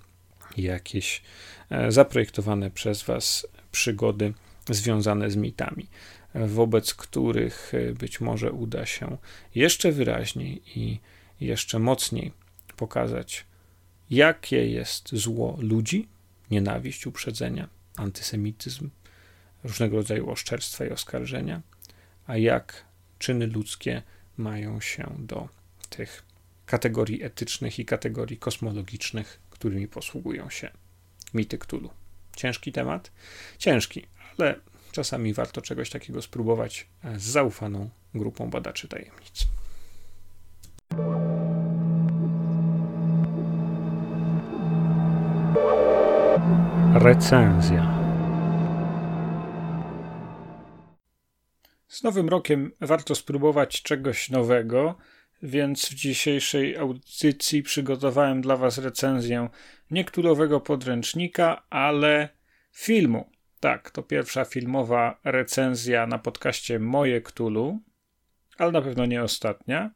jakieś e, zaprojektowane przez Was przygody związane z mitami, wobec których e, być może uda się jeszcze wyraźniej i jeszcze mocniej pokazać, jakie jest zło ludzi, nienawiść, uprzedzenia, antysemityzm, różnego rodzaju oszczerstwa i oskarżenia, a jak czyny ludzkie mają się do tych kategorii etycznych i kategorii kosmologicznych, którymi posługują się mity Cthulhu. Ciężki temat? Ciężki, ale czasami warto czegoś takiego spróbować z zaufaną grupą badaczy tajemnic. Recenzja. Z nowym rokiem warto spróbować czegoś nowego, więc w dzisiejszej audycji przygotowałem dla Was recenzję niektórowego podręcznika, ale filmu. Tak, to pierwsza filmowa recenzja na podcaście Moje Ktulu, ale na pewno nie ostatnia.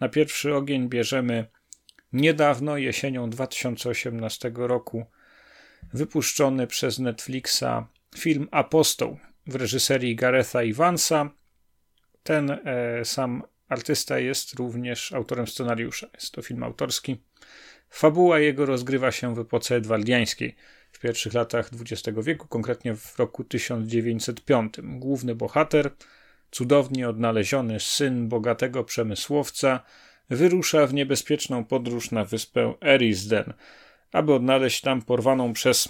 Na pierwszy ogień bierzemy niedawno, jesienią 2018 roku, wypuszczony przez Netflixa film Apostoł w reżyserii Garetha Ivansa. Ten e, sam artysta jest również autorem scenariusza. Jest to film autorski. Fabuła jego rozgrywa się w epoce edwardiańskiej, w pierwszych latach XX wieku, konkretnie w roku 1905. Główny bohater, cudownie odnaleziony syn bogatego przemysłowca, wyrusza w niebezpieczną podróż na wyspę Erisden, aby odnaleźć tam porwaną przez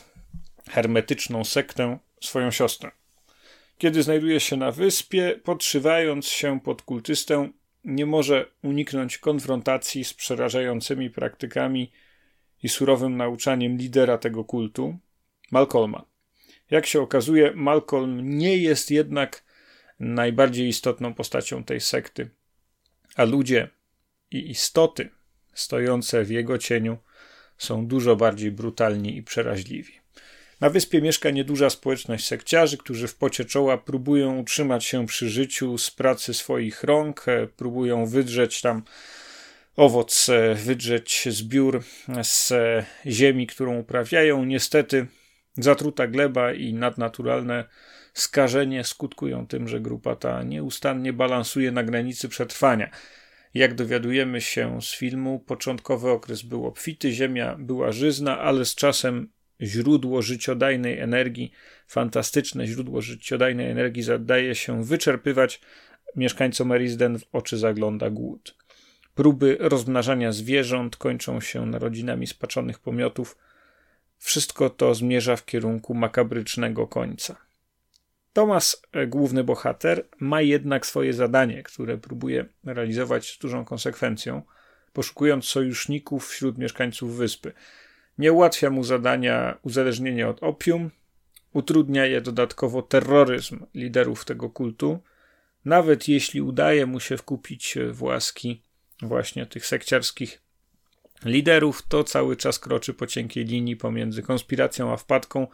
hermetyczną sektę swoją siostrę. Kiedy znajduje się na wyspie, podszywając się pod kultystę, nie może uniknąć konfrontacji z przerażającymi praktykami i surowym nauczaniem lidera tego kultu, Malcolma. Jak się okazuje, Malcolm nie jest jednak najbardziej istotną postacią tej sekty, a ludzie i istoty stojące w jego cieniu są dużo bardziej brutalni i przeraźliwi. Na wyspie mieszka nieduża społeczność sekciarzy, którzy w pocie czoła próbują utrzymać się przy życiu z pracy swoich rąk, e, próbują wydrzeć tam owoc, e, wydrzeć zbiór z ziemi, którą uprawiają. Niestety zatruta gleba i nadnaturalne skażenie skutkują tym, że grupa ta nieustannie balansuje na granicy przetrwania. Jak dowiadujemy się z filmu, początkowy okres był obfity, ziemia była żyzna, ale z czasem źródło życiodajnej energii, fantastyczne źródło życiodajnej energii zadaje się wyczerpywać, mieszkańcom Erisden w oczy zagląda głód. Próby rozmnażania zwierząt kończą się narodzinami spaczonych pomiotów. Wszystko to zmierza w kierunku makabrycznego końca. Tomas, e, główny bohater, ma jednak swoje zadanie, które próbuje realizować z dużą konsekwencją, poszukując sojuszników wśród mieszkańców wyspy. Nie ułatwia mu zadania uzależnienie od opium, utrudnia je dodatkowo terroryzm liderów tego kultu, nawet jeśli udaje mu się wkupić w łaski właśnie tych sekciarskich liderów, to cały czas kroczy po cienkiej linii pomiędzy konspiracją a wpadką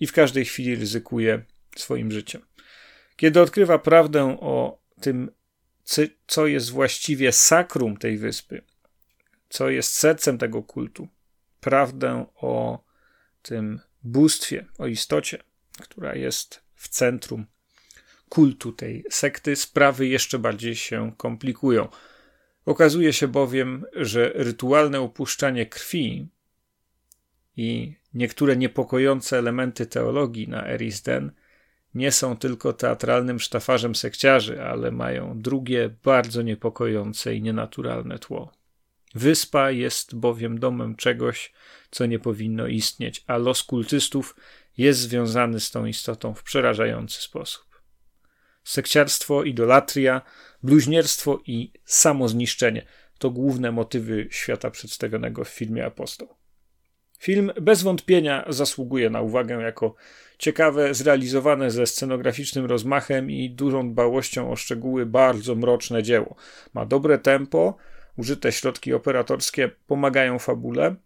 i w każdej chwili ryzykuje swoim życiem. Kiedy odkrywa prawdę o tym, co jest właściwie sakrum tej wyspy, co jest sercem tego kultu, prawdę o tym bóstwie, o istocie, która jest w centrum kultu tej sekty, sprawy jeszcze bardziej się komplikują. Okazuje się bowiem, że rytualne upuszczanie krwi i niektóre niepokojące elementy teologii na Erisden nie są tylko teatralnym sztafarzem sekciarzy, ale mają drugie, bardzo niepokojące i nienaturalne tło. Wyspa jest bowiem domem czegoś, co nie powinno istnieć, a los kultystów jest związany z tą istotą w przerażający sposób. Sekciarstwo, idolatria, bluźnierstwo i samozniszczenie to główne motywy świata przedstawionego w filmie Apostoł. Film bez wątpienia zasługuje na uwagę jako ciekawe, zrealizowane ze scenograficznym rozmachem i dużą dbałością o szczegóły bardzo mroczne dzieło. Ma dobre tempo, użyte środki operatorskie pomagają fabule.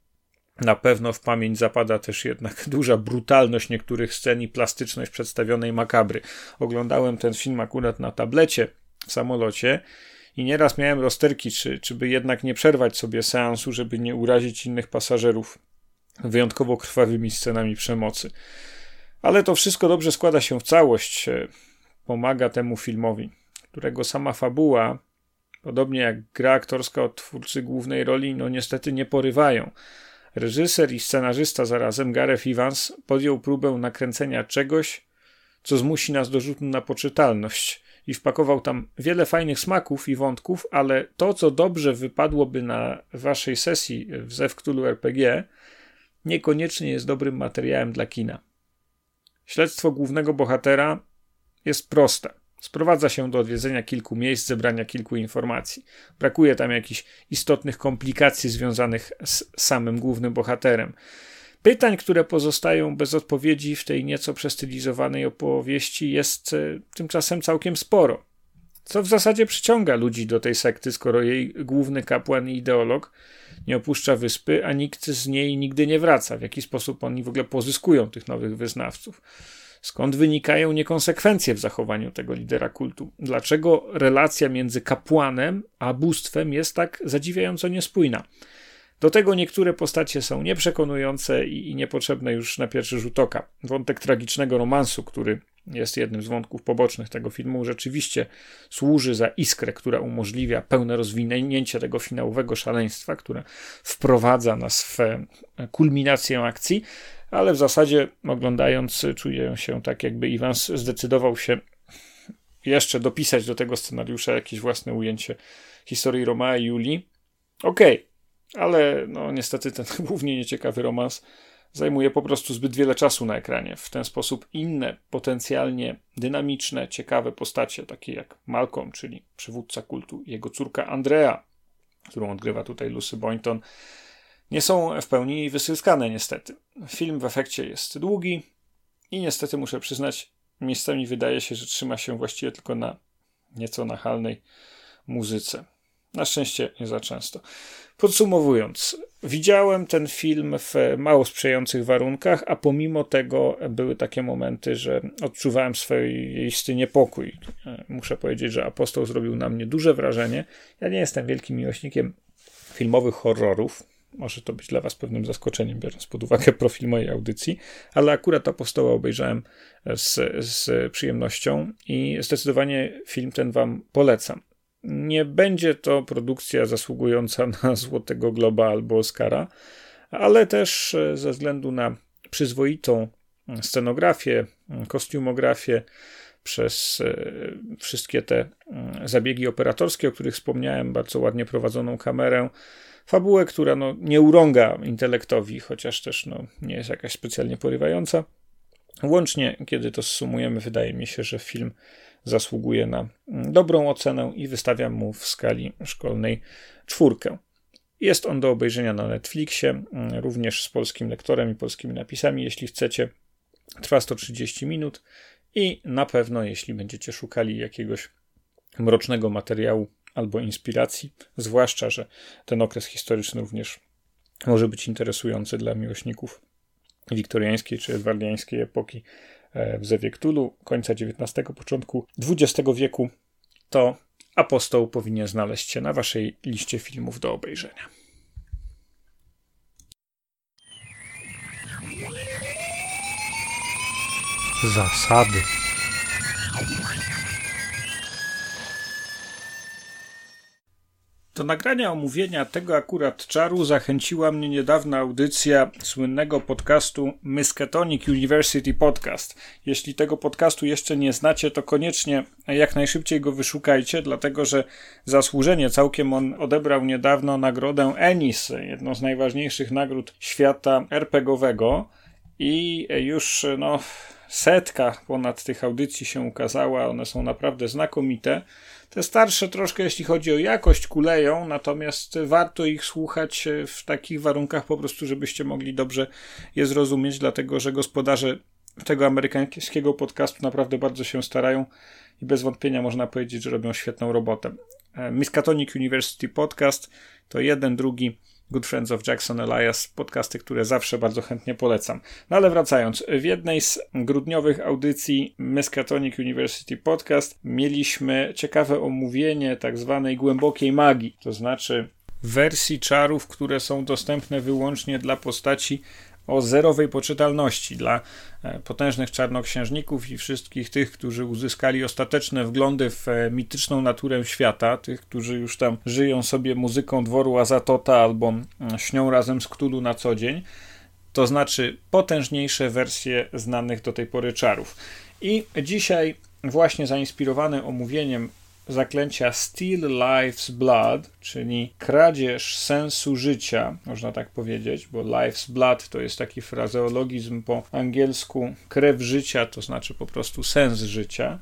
Na pewno w pamięć zapada też jednak duża brutalność niektórych scen i plastyczność przedstawionej makabry. Oglądałem ten film akurat na tablecie w samolocie i nieraz miałem rozterki, czy, czy by jednak nie przerwać sobie seansu, żeby nie urazić innych pasażerów wyjątkowo krwawymi scenami przemocy. Ale to wszystko dobrze składa się w całość, e, pomaga temu filmowi, którego sama fabuła, podobnie jak gra aktorska od twórcy głównej roli, no niestety nie porywają. Reżyser i scenarzysta zarazem, Gareth Evans, podjął próbę nakręcenia czegoś, co zmusi nas do rzutu na poczytalność i wpakował tam wiele fajnych smaków i wątków, ale to, co dobrze wypadłoby na waszej sesji w Zew Cthulhu RPG, niekoniecznie jest dobrym materiałem dla kina. Śledztwo głównego bohatera jest proste. Sprowadza się do odwiedzenia kilku miejsc, zebrania kilku informacji. Brakuje tam jakichś istotnych komplikacji związanych z samym głównym bohaterem. Pytań, które pozostają bez odpowiedzi w tej nieco przestylizowanej opowieści, jest e, tymczasem całkiem sporo. Co w zasadzie przyciąga ludzi do tej sekty, skoro jej główny kapłan i ideolog nie opuszcza wyspy, a nikt z niej nigdy nie wraca. W jaki sposób oni w ogóle pozyskują tych nowych wyznawców? Skąd wynikają niekonsekwencje w zachowaniu tego lidera kultu? Dlaczego relacja między kapłanem a bóstwem jest tak zadziwiająco niespójna? Do tego niektóre postacie są nieprzekonujące i, niepotrzebne już na pierwszy rzut oka. Wątek tragicznego romansu, który jest jednym z wątków pobocznych tego filmu, rzeczywiście służy za iskrę, która umożliwia pełne rozwinięcie tego finałowego szaleństwa, które wprowadza nas w kulminację akcji, ale w zasadzie oglądając czuję się tak, jakby Iwans zdecydował się jeszcze dopisać do tego scenariusza jakieś własne ujęcie historii Romea i Julii. Okej, okay, ale no niestety ten głównie nieciekawy romans zajmuje po prostu zbyt wiele czasu na ekranie. W ten sposób inne, potencjalnie dynamiczne, ciekawe postacie, takie jak Malcolm, czyli przywódca kultu, jego córka Andrea, którą odgrywa tutaj Lucy Boynton, nie są w pełni wysyskane niestety. Film w efekcie jest długi i niestety muszę przyznać, miejscami wydaje się, że trzyma się właściwie tylko na nieco nachalnej muzyce. Na szczęście nie za często. Podsumowując, widziałem ten film w mało sprzyjających warunkach, a pomimo tego były takie momenty, że odczuwałem swoisty niepokój. Muszę powiedzieć, że Apostoł zrobił na mnie duże wrażenie. Ja nie jestem wielkim miłośnikiem filmowych horrorów. Może to być dla Was pewnym zaskoczeniem, biorąc pod uwagę profil mojej audycji, ale akurat Apostoła obejrzałem z, z przyjemnością i zdecydowanie film ten Wam polecam. Nie będzie to produkcja zasługująca na Złotego Globa albo Oscara, ale też e, ze względu na przyzwoitą scenografię, kostiumografię, przez e, wszystkie te zabiegi operatorskie, o których wspomniałem, bardzo ładnie prowadzoną kamerę, fabułę, która no, nie urąga intelektowi, chociaż też no, nie jest jakaś specjalnie porywająca. Łącznie, kiedy to sumujemy, wydaje mi się, że film zasługuje na dobrą ocenę i wystawiam mu w skali szkolnej czwórkę. Jest on do obejrzenia na Netflixie, również z polskim lektorem i polskimi napisami, jeśli chcecie. Trwa 130 minut i na pewno, jeśli będziecie szukali jakiegoś mrocznego materiału albo inspiracji, zwłaszcza, że ten okres historyczny również może być interesujący dla miłośników wiktoriańskiej czy edwardiańskiej epoki E, w Zewie końca XIX, początku XX wieku, to Apostoł powinien znaleźć się na waszej liście filmów do obejrzenia. Zasady. Do nagrania omówienia tego akurat czaru zachęciła mnie niedawna audycja słynnego podcastu Miskatonic University Podcast. Jeśli tego podcastu jeszcze nie znacie, to koniecznie jak najszybciej go wyszukajcie, dlatego że zasłużenie całkiem on odebrał niedawno nagrodę Ennis, jedną z najważniejszych nagród świata RPGowego. i już no, setka ponad tych audycji się ukazała. One są naprawdę znakomite. Te starsze troszkę, jeśli chodzi o jakość, kuleją, natomiast warto ich słuchać w takich warunkach po prostu, żebyście mogli dobrze je zrozumieć, dlatego że gospodarze tego amerykańskiego podcastu naprawdę bardzo się starają i bez wątpienia można powiedzieć, że robią świetną robotę. E, Miskatonic University Podcast to jeden, drugi Good Friends of Jackson Elias, podcasty, które zawsze bardzo chętnie polecam. No ale wracając, w jednej z grudniowych audycji Miskatonic University Podcast mieliśmy ciekawe omówienie tak zwanej głębokiej magii, to znaczy wersji czarów, które są dostępne wyłącznie dla postaci o zerowej poczytalności dla e, potężnych czarnoksiężników i wszystkich tych, którzy uzyskali ostateczne wglądy w e, mityczną naturę świata, tych, którzy już tam żyją sobie muzyką dworu Azatota albo śnią razem z Ktulu na co dzień, to znaczy potężniejsze wersje znanych do tej pory czarów. I dzisiaj właśnie zainspirowany omówieniem zaklęcia Steal Life's Blood, czyli kradzież sensu życia, można tak powiedzieć, bo Life's Blood to jest taki frazeologizm po angielsku krew życia, to znaczy po prostu sens życia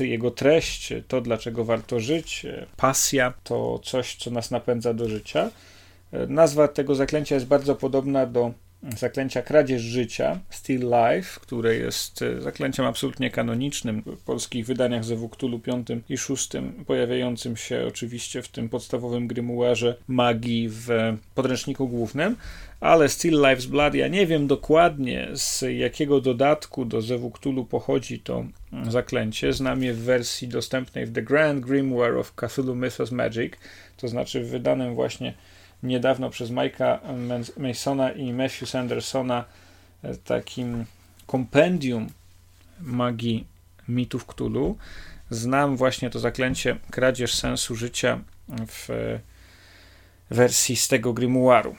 jego treść, to dlaczego warto żyć, pasja to coś, co nas napędza do życia. Nazwa tego zaklęcia jest bardzo podobna do zaklęcia kradzież życia, Still Life, które jest e, zaklęciem absolutnie kanonicznym w polskich wydaniach ze Wuktulu 5 i 6, pojawiającym się oczywiście w tym podstawowym grymuarze magii w podręczniku głównym, ale Still Life's Blood, ja nie wiem dokładnie z jakiego dodatku do Zewuktulu pochodzi to zaklęcie. Znam je w wersji dostępnej w The Grand Grimoire of Cthulhu Mythos Magic, to znaczy w wydanym właśnie niedawno przez Mike'a Masona i Matthew Sandersona e, takim kompendium magii mitów Cthulhu. Znam właśnie to zaklęcie kradzież sensu życia w wersji z tego grimoire'u.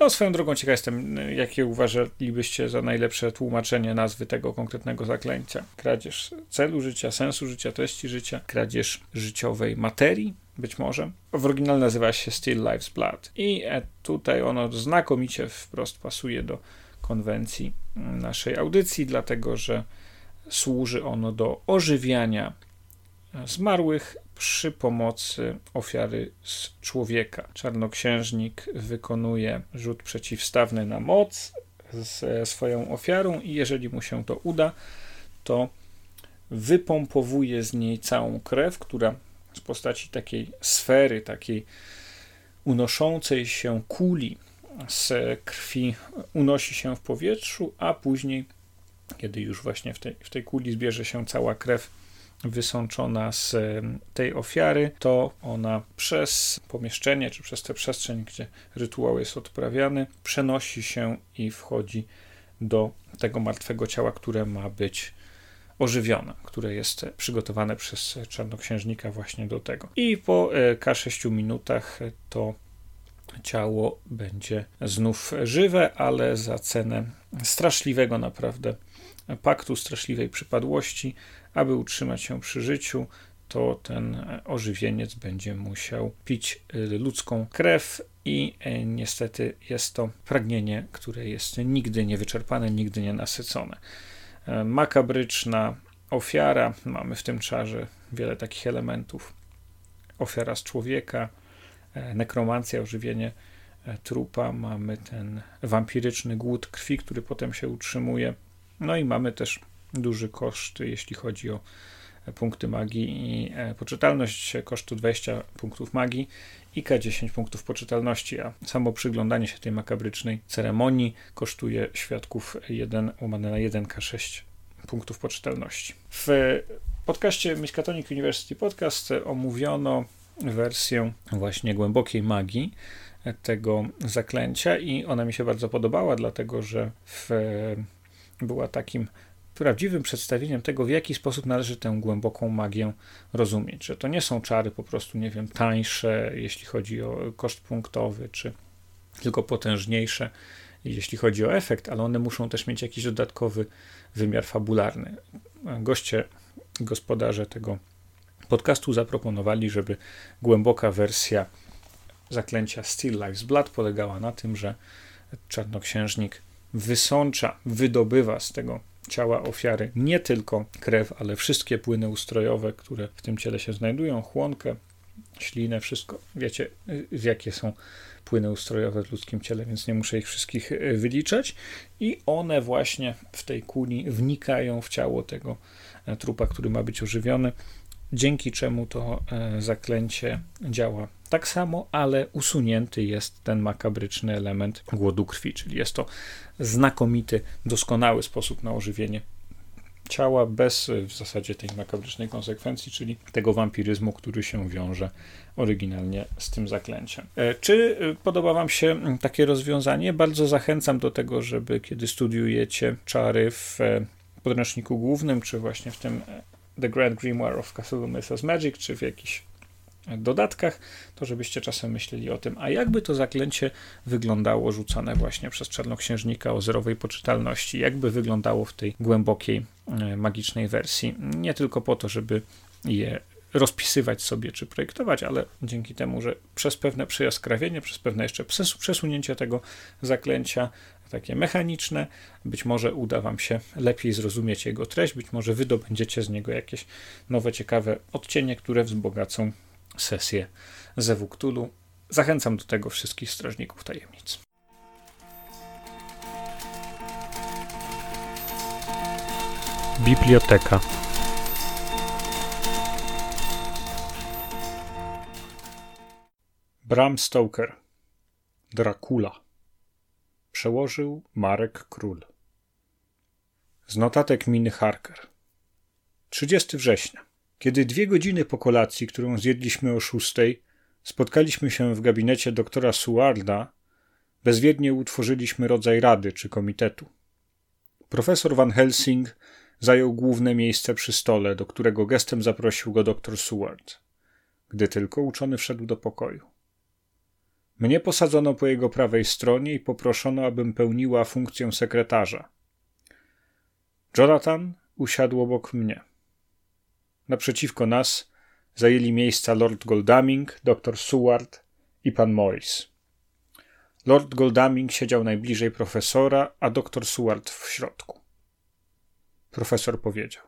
No, swoją drogą ciekaw jestem, jakie uważalibyście za najlepsze tłumaczenie nazwy tego konkretnego zaklęcia. Kradzież celu życia, sensu życia, treści życia, kradzież życiowej materii, być może. W oryginale nazywa się Still Life's Blood. I e, tutaj ono znakomicie wprost pasuje do konwencji naszej audycji, dlatego że służy ono do ożywiania zmarłych przy pomocy ofiary z człowieka. Czarnoksiężnik wykonuje rzut przeciwstawny na moc ze swoją ofiarą i jeżeli mu się to uda, to wypompowuje z niej całą krew, która z postaci takiej sfery, takiej unoszącej się kuli z krwi unosi się w powietrzu, a później, kiedy już właśnie w tej, w tej kuli zbierze się cała krew wysączona z tej ofiary, to ona przez pomieszczenie, czy przez tę przestrzeń, gdzie rytuał jest odprawiany, przenosi się i wchodzi do tego martwego ciała, które ma być ożywione, które jest przygotowane przez czarnoksiężnika właśnie do tego. I po e, K6 minutach to ciało będzie znów żywe, ale za cenę straszliwego naprawdę paktu, straszliwej przypadłości, aby utrzymać się przy życiu, to ten ożywieniec będzie musiał pić y, ludzką krew i e, niestety jest to pragnienie, które jest nigdy niewyczerpane, nigdy nie nasycone. E, makabryczna ofiara, mamy w tym czarze wiele takich elementów. Ofiara z człowieka, e, nekromancja, ożywienie trupa, mamy ten wampiryczny głód krwi, który potem się utrzymuje. No i mamy też duży koszt, jeśli chodzi o punkty magii i e, poczytalność kosztu 20 punktów magii i K10 punktów poczytalności, a samo przyglądanie się tej makabrycznej ceremonii kosztuje świadków 1 łamane na 1K6 punktów poczytalności. W podcaście Miskatonic University Podcast omówiono wersję właśnie głębokiej magii tego zaklęcia i ona mi się bardzo podobała, dlatego że w, była takim prawdziwym przedstawieniem tego, w jaki sposób należy tę głęboką magię rozumieć. Że to nie są czary po prostu, nie wiem, tańsze, jeśli chodzi o koszt punktowy, czy tylko potężniejsze, jeśli chodzi o efekt, ale one muszą też mieć jakiś dodatkowy wymiar fabularny. Goście, gospodarze tego podcastu zaproponowali, żeby głęboka wersja zaklęcia Still Life's Blood polegała na tym, że czarnoksiężnik wysącza, wydobywa z tego ciała ofiary nie tylko krew, ale wszystkie płyny ustrojowe, które w tym ciele się znajdują, chłonkę, ślinę, wszystko. Wiecie, jakie są płyny ustrojowe w ludzkim ciele, więc nie muszę ich wszystkich e, wyliczać. I one właśnie w tej kuli wnikają w ciało tego e, trupa, który ma być ożywiony, dzięki czemu to e, zaklęcie działa tak samo, ale usunięty jest ten makabryczny element głodu krwi, czyli jest to znakomity, doskonały sposób na ożywienie ciała bez w zasadzie tej makabrycznej konsekwencji, czyli tego wampiryzmu, który się wiąże oryginalnie z tym zaklęciem. E, czy e, podoba Wam się takie rozwiązanie? Bardzo zachęcam do tego, żeby kiedy studiujecie czary w e, podręczniku głównym, czy właśnie w tym The Grand Grimoire of Cthulhu Mythos Magic, czy w jakichś dodatkach, to żebyście czasem myśleli o tym, a jakby to zaklęcie wyglądało rzucane właśnie przez czarnoksiężnika o zerowej poczytalności, jakby wyglądało w tej głębokiej, e, magicznej wersji. Nie tylko po to, żeby je rozpisywać sobie czy projektować, ale dzięki temu, że przez pewne przejaskrawienie, przez pewne jeszcze przesunięcie tego zaklęcia, takie mechaniczne, być może uda Wam się lepiej zrozumieć jego treść, być może wydobędziecie z niego jakieś nowe, ciekawe odcienie, które wzbogacą sesję ze Wuktulu. Zachęcam do tego wszystkich strażników tajemnic. Biblioteka. Bram Stoker. Dracula. Przełożył Marek Król. Z notatek Miny Harker. 30 września. Kiedy dwie godziny po kolacji, którą zjedliśmy o szóstej, spotkaliśmy się w gabinecie doktora Suarda, bezwiednie utworzyliśmy rodzaj rady czy komitetu. Profesor Van Helsing zajął główne miejsce przy stole, do którego gestem zaprosił go doktor Seward, gdy tylko uczony wszedł do pokoju. Mnie posadzono po jego prawej stronie i poproszono, abym pełniła funkcję sekretarza. Jonathan usiadł obok mnie. Naprzeciwko nas zajęli miejsca Lord Goldaming, dr Seward i pan Morris. Lord Goldaming siedział najbliżej profesora, a dr Seward w środku. Profesor powiedział: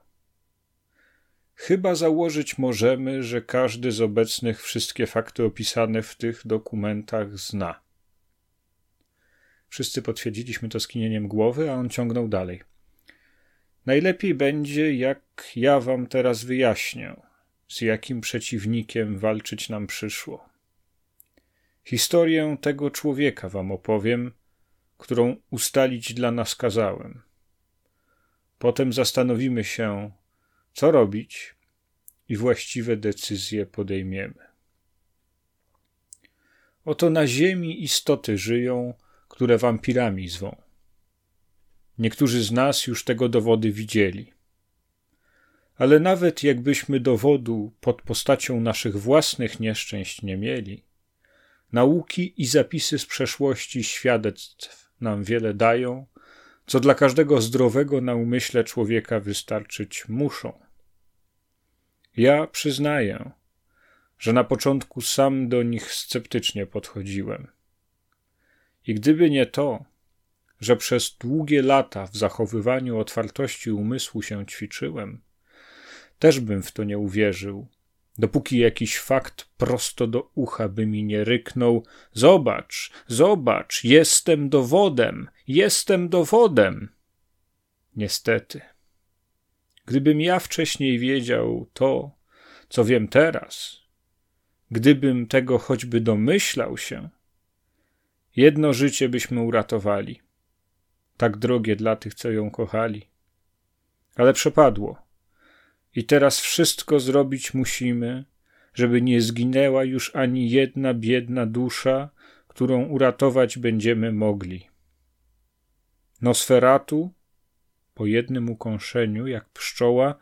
Chyba założyć możemy, że każdy z obecnych wszystkie fakty opisane w tych dokumentach zna. Wszyscy potwierdziliśmy to skinieniem głowy, a on ciągnął dalej. Najlepiej będzie, jak ja wam teraz wyjaśnię, z jakim przeciwnikiem walczyć nam przyszło. Historię tego człowieka wam opowiem, którą ustalić dla nas kazałem. Potem zastanowimy się, co robić i właściwe decyzje podejmiemy. Oto na ziemi istoty żyją, które wampirami zwą. Niektórzy z nas już tego dowody widzieli. Ale nawet jakbyśmy dowodu pod postacią naszych własnych nieszczęść nie mieli, nauki i zapisy z przeszłości świadectw nam wiele dają, co dla każdego zdrowego na umyśle człowieka wystarczyć muszą. Ja przyznaję, że na początku sam do nich sceptycznie podchodziłem. I gdyby nie to, że przez długie lata w zachowywaniu otwartości umysłu się ćwiczyłem, też bym w to nie uwierzył, dopóki jakiś fakt prosto do ucha by mi nie ryknął: Zobacz, zobacz, jestem dowodem, jestem dowodem. Niestety, gdybym ja wcześniej wiedział to, co wiem teraz, gdybym tego choćby domyślał się, jedno życie byśmy uratowali tak drogie dla tych, co ją kochali. Ale przepadło. I teraz wszystko zrobić musimy, żeby nie zginęła już ani jedna biedna dusza, którą uratować będziemy mogli. Nosferatu, po jednym ukąszeniu, jak pszczoła,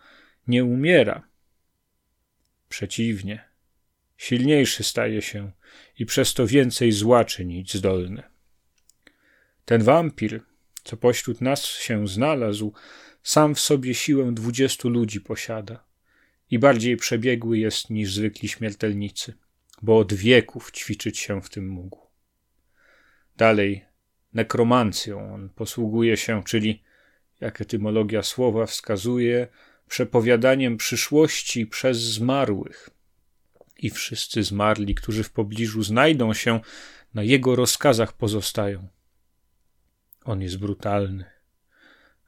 nie umiera. Przeciwnie, silniejszy staje się i przez to więcej zła czynić zdolny. Ten wampir, co pośród nas się znalazł, sam w sobie siłę dwudziestu ludzi posiada i bardziej przebiegły jest niż zwykli śmiertelnicy, bo od wieków ćwiczyć się w tym mógł. Dalej, nekromancją on posługuje się, czyli, jak etymologia słowa wskazuje, przepowiadaniem przyszłości przez zmarłych. I wszyscy zmarli, którzy w pobliżu znajdą się, na jego rozkazach pozostają. On jest brutalny,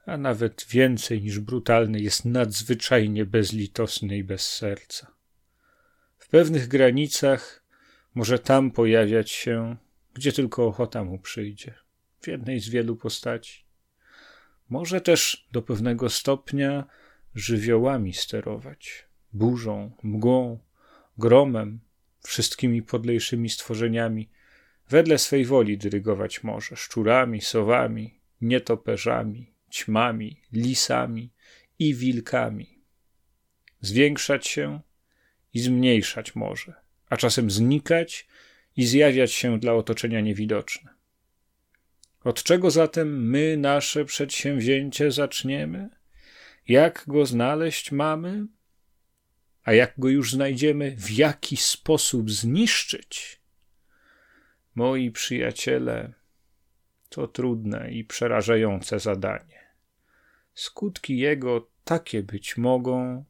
a nawet więcej niż brutalny, jest nadzwyczajnie bezlitosny i bez serca. W pewnych granicach może tam pojawiać się, gdzie tylko ochota mu przyjdzie, w jednej z wielu postaci. Może też do pewnego stopnia żywiołami sterować, burzą, mgłą, gromem, wszystkimi podlejszymi stworzeniami, wedle swej woli dyrygować może szczurami, sowami, nietoperzami, ćmami, lisami i wilkami. Zwiększać się i zmniejszać może, a czasem znikać i zjawiać się dla otoczenia niewidoczne. Od czego zatem my nasze przedsięwzięcie zaczniemy? Jak go znaleźć mamy? A jak go już znajdziemy, w jaki sposób zniszczyć? Moi przyjaciele, to trudne i przerażające zadanie. Skutki jego takie być mogą,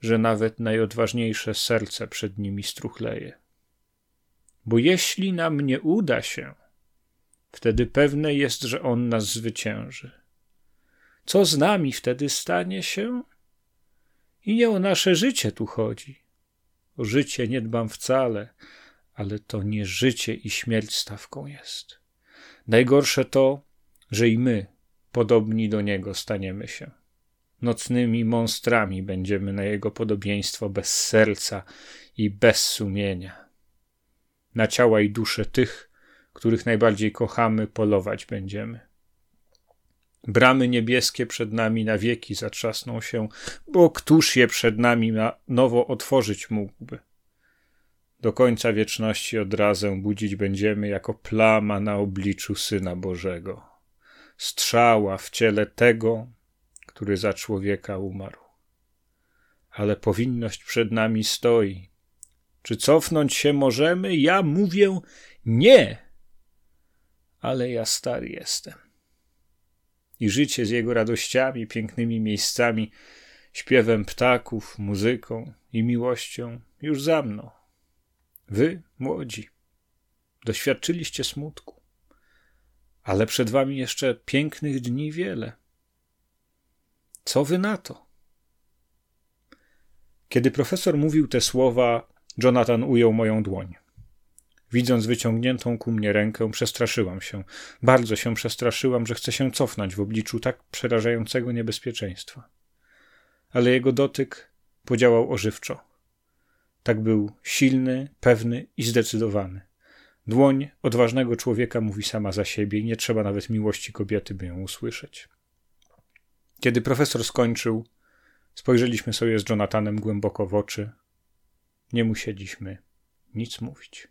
że nawet najodważniejsze serce przed nimi struchleje. Bo jeśli nam nie uda się, wtedy pewne jest, że on nas zwycięży. Co z nami wtedy stanie się? I nie o nasze życie tu chodzi. O życie nie dbam wcale, ale to nie życie i śmierć stawką jest. Najgorsze to, że i my, podobni do niego, staniemy się. Nocnymi monstrami będziemy na jego podobieństwo bez serca i bez sumienia. Na ciała i dusze tych, których najbardziej kochamy, polować będziemy. Bramy niebieskie przed nami na wieki zatrzasną się, bo któż je przed nami na nowo otworzyć mógłby? Do końca wieczności odrazę budzić będziemy jako plama na obliczu Syna Bożego. Strzała w ciele tego, który za człowieka umarł. Ale powinność przed nami stoi. Czy cofnąć się możemy? Ja mówię nie. Ale ja stary jestem. I życie z jego radościami, pięknymi miejscami, śpiewem ptaków, muzyką i miłością już za mną. Wy, młodzi, doświadczyliście smutku, ale przed wami jeszcze pięknych dni wiele. Co wy na to? Kiedy profesor mówił te słowa, Jonathan ujął moją dłoń. Widząc wyciągniętą ku mnie rękę, przestraszyłam się. Bardzo się przestraszyłam, że chcę się cofnąć w obliczu tak przerażającego niebezpieczeństwa. Ale jego dotyk podziałał ożywczo. Tak był silny, pewny i zdecydowany. Dłoń odważnego człowieka mówi sama za siebie i nie trzeba nawet miłości kobiety, by ją usłyszeć. Kiedy profesor skończył, spojrzeliśmy sobie z Jonathanem głęboko w oczy. Nie musieliśmy nic mówić.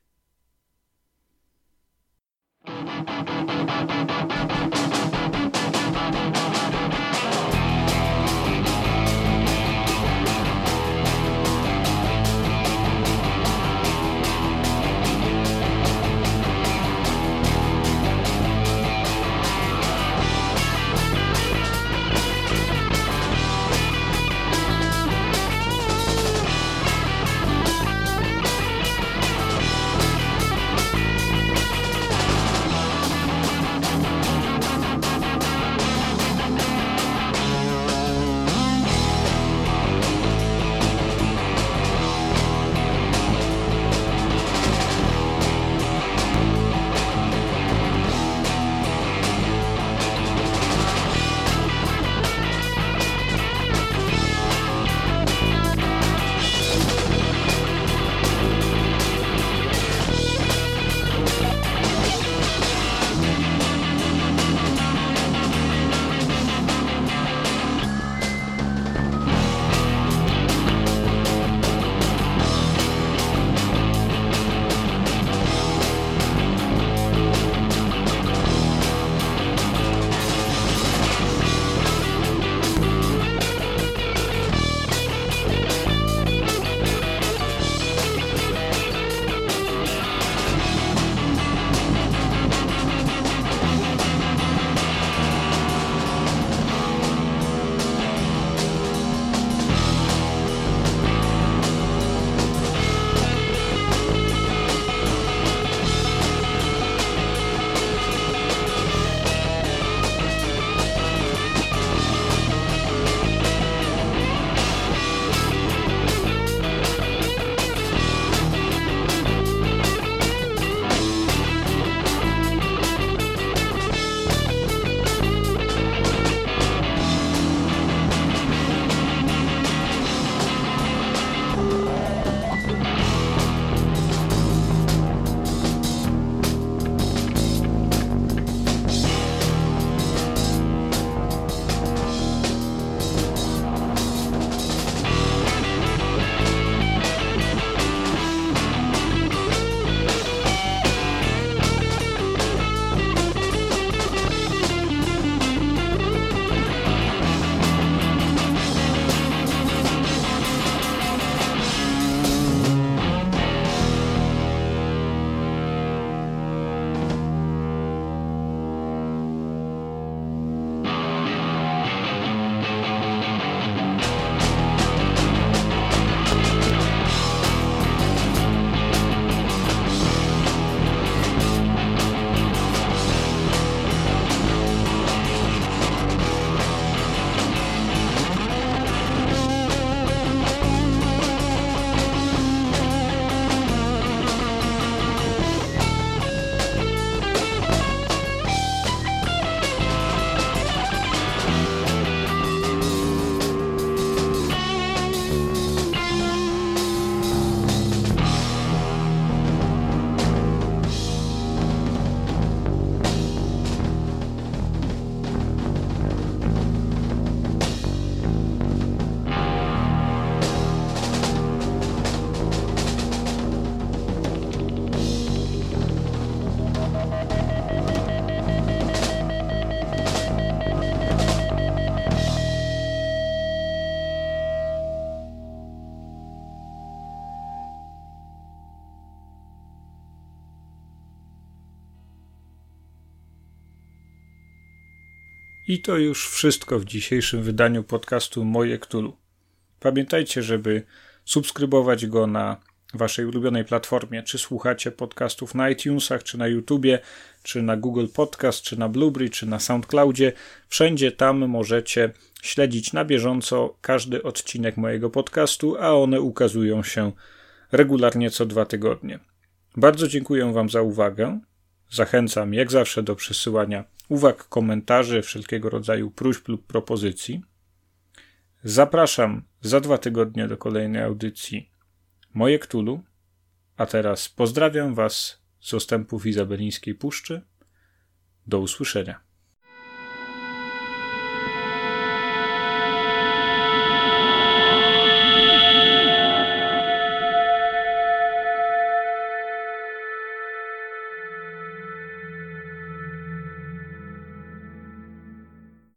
I to już wszystko w dzisiejszym wydaniu podcastu Moje Ktulu. Pamiętajcie, żeby subskrybować go na waszej ulubionej platformie. Czy słuchacie podcastów na iTunesach, czy na YouTubie, czy na Google Podcast, czy na Blueberry, czy na SoundCloudzie. Wszędzie tam możecie śledzić na bieżąco każdy odcinek mojego podcastu, a one ukazują się regularnie co dwa tygodnie. Bardzo dziękuję Wam za uwagę. Zachęcam jak zawsze do przesyłania uwag, komentarzy, wszelkiego rodzaju próśb lub propozycji. Zapraszam za dwa tygodnie do kolejnej audycji Moje Ktulu, a teraz pozdrawiam Was z ostępów Izabelińskiej Puszczy. Do usłyszenia.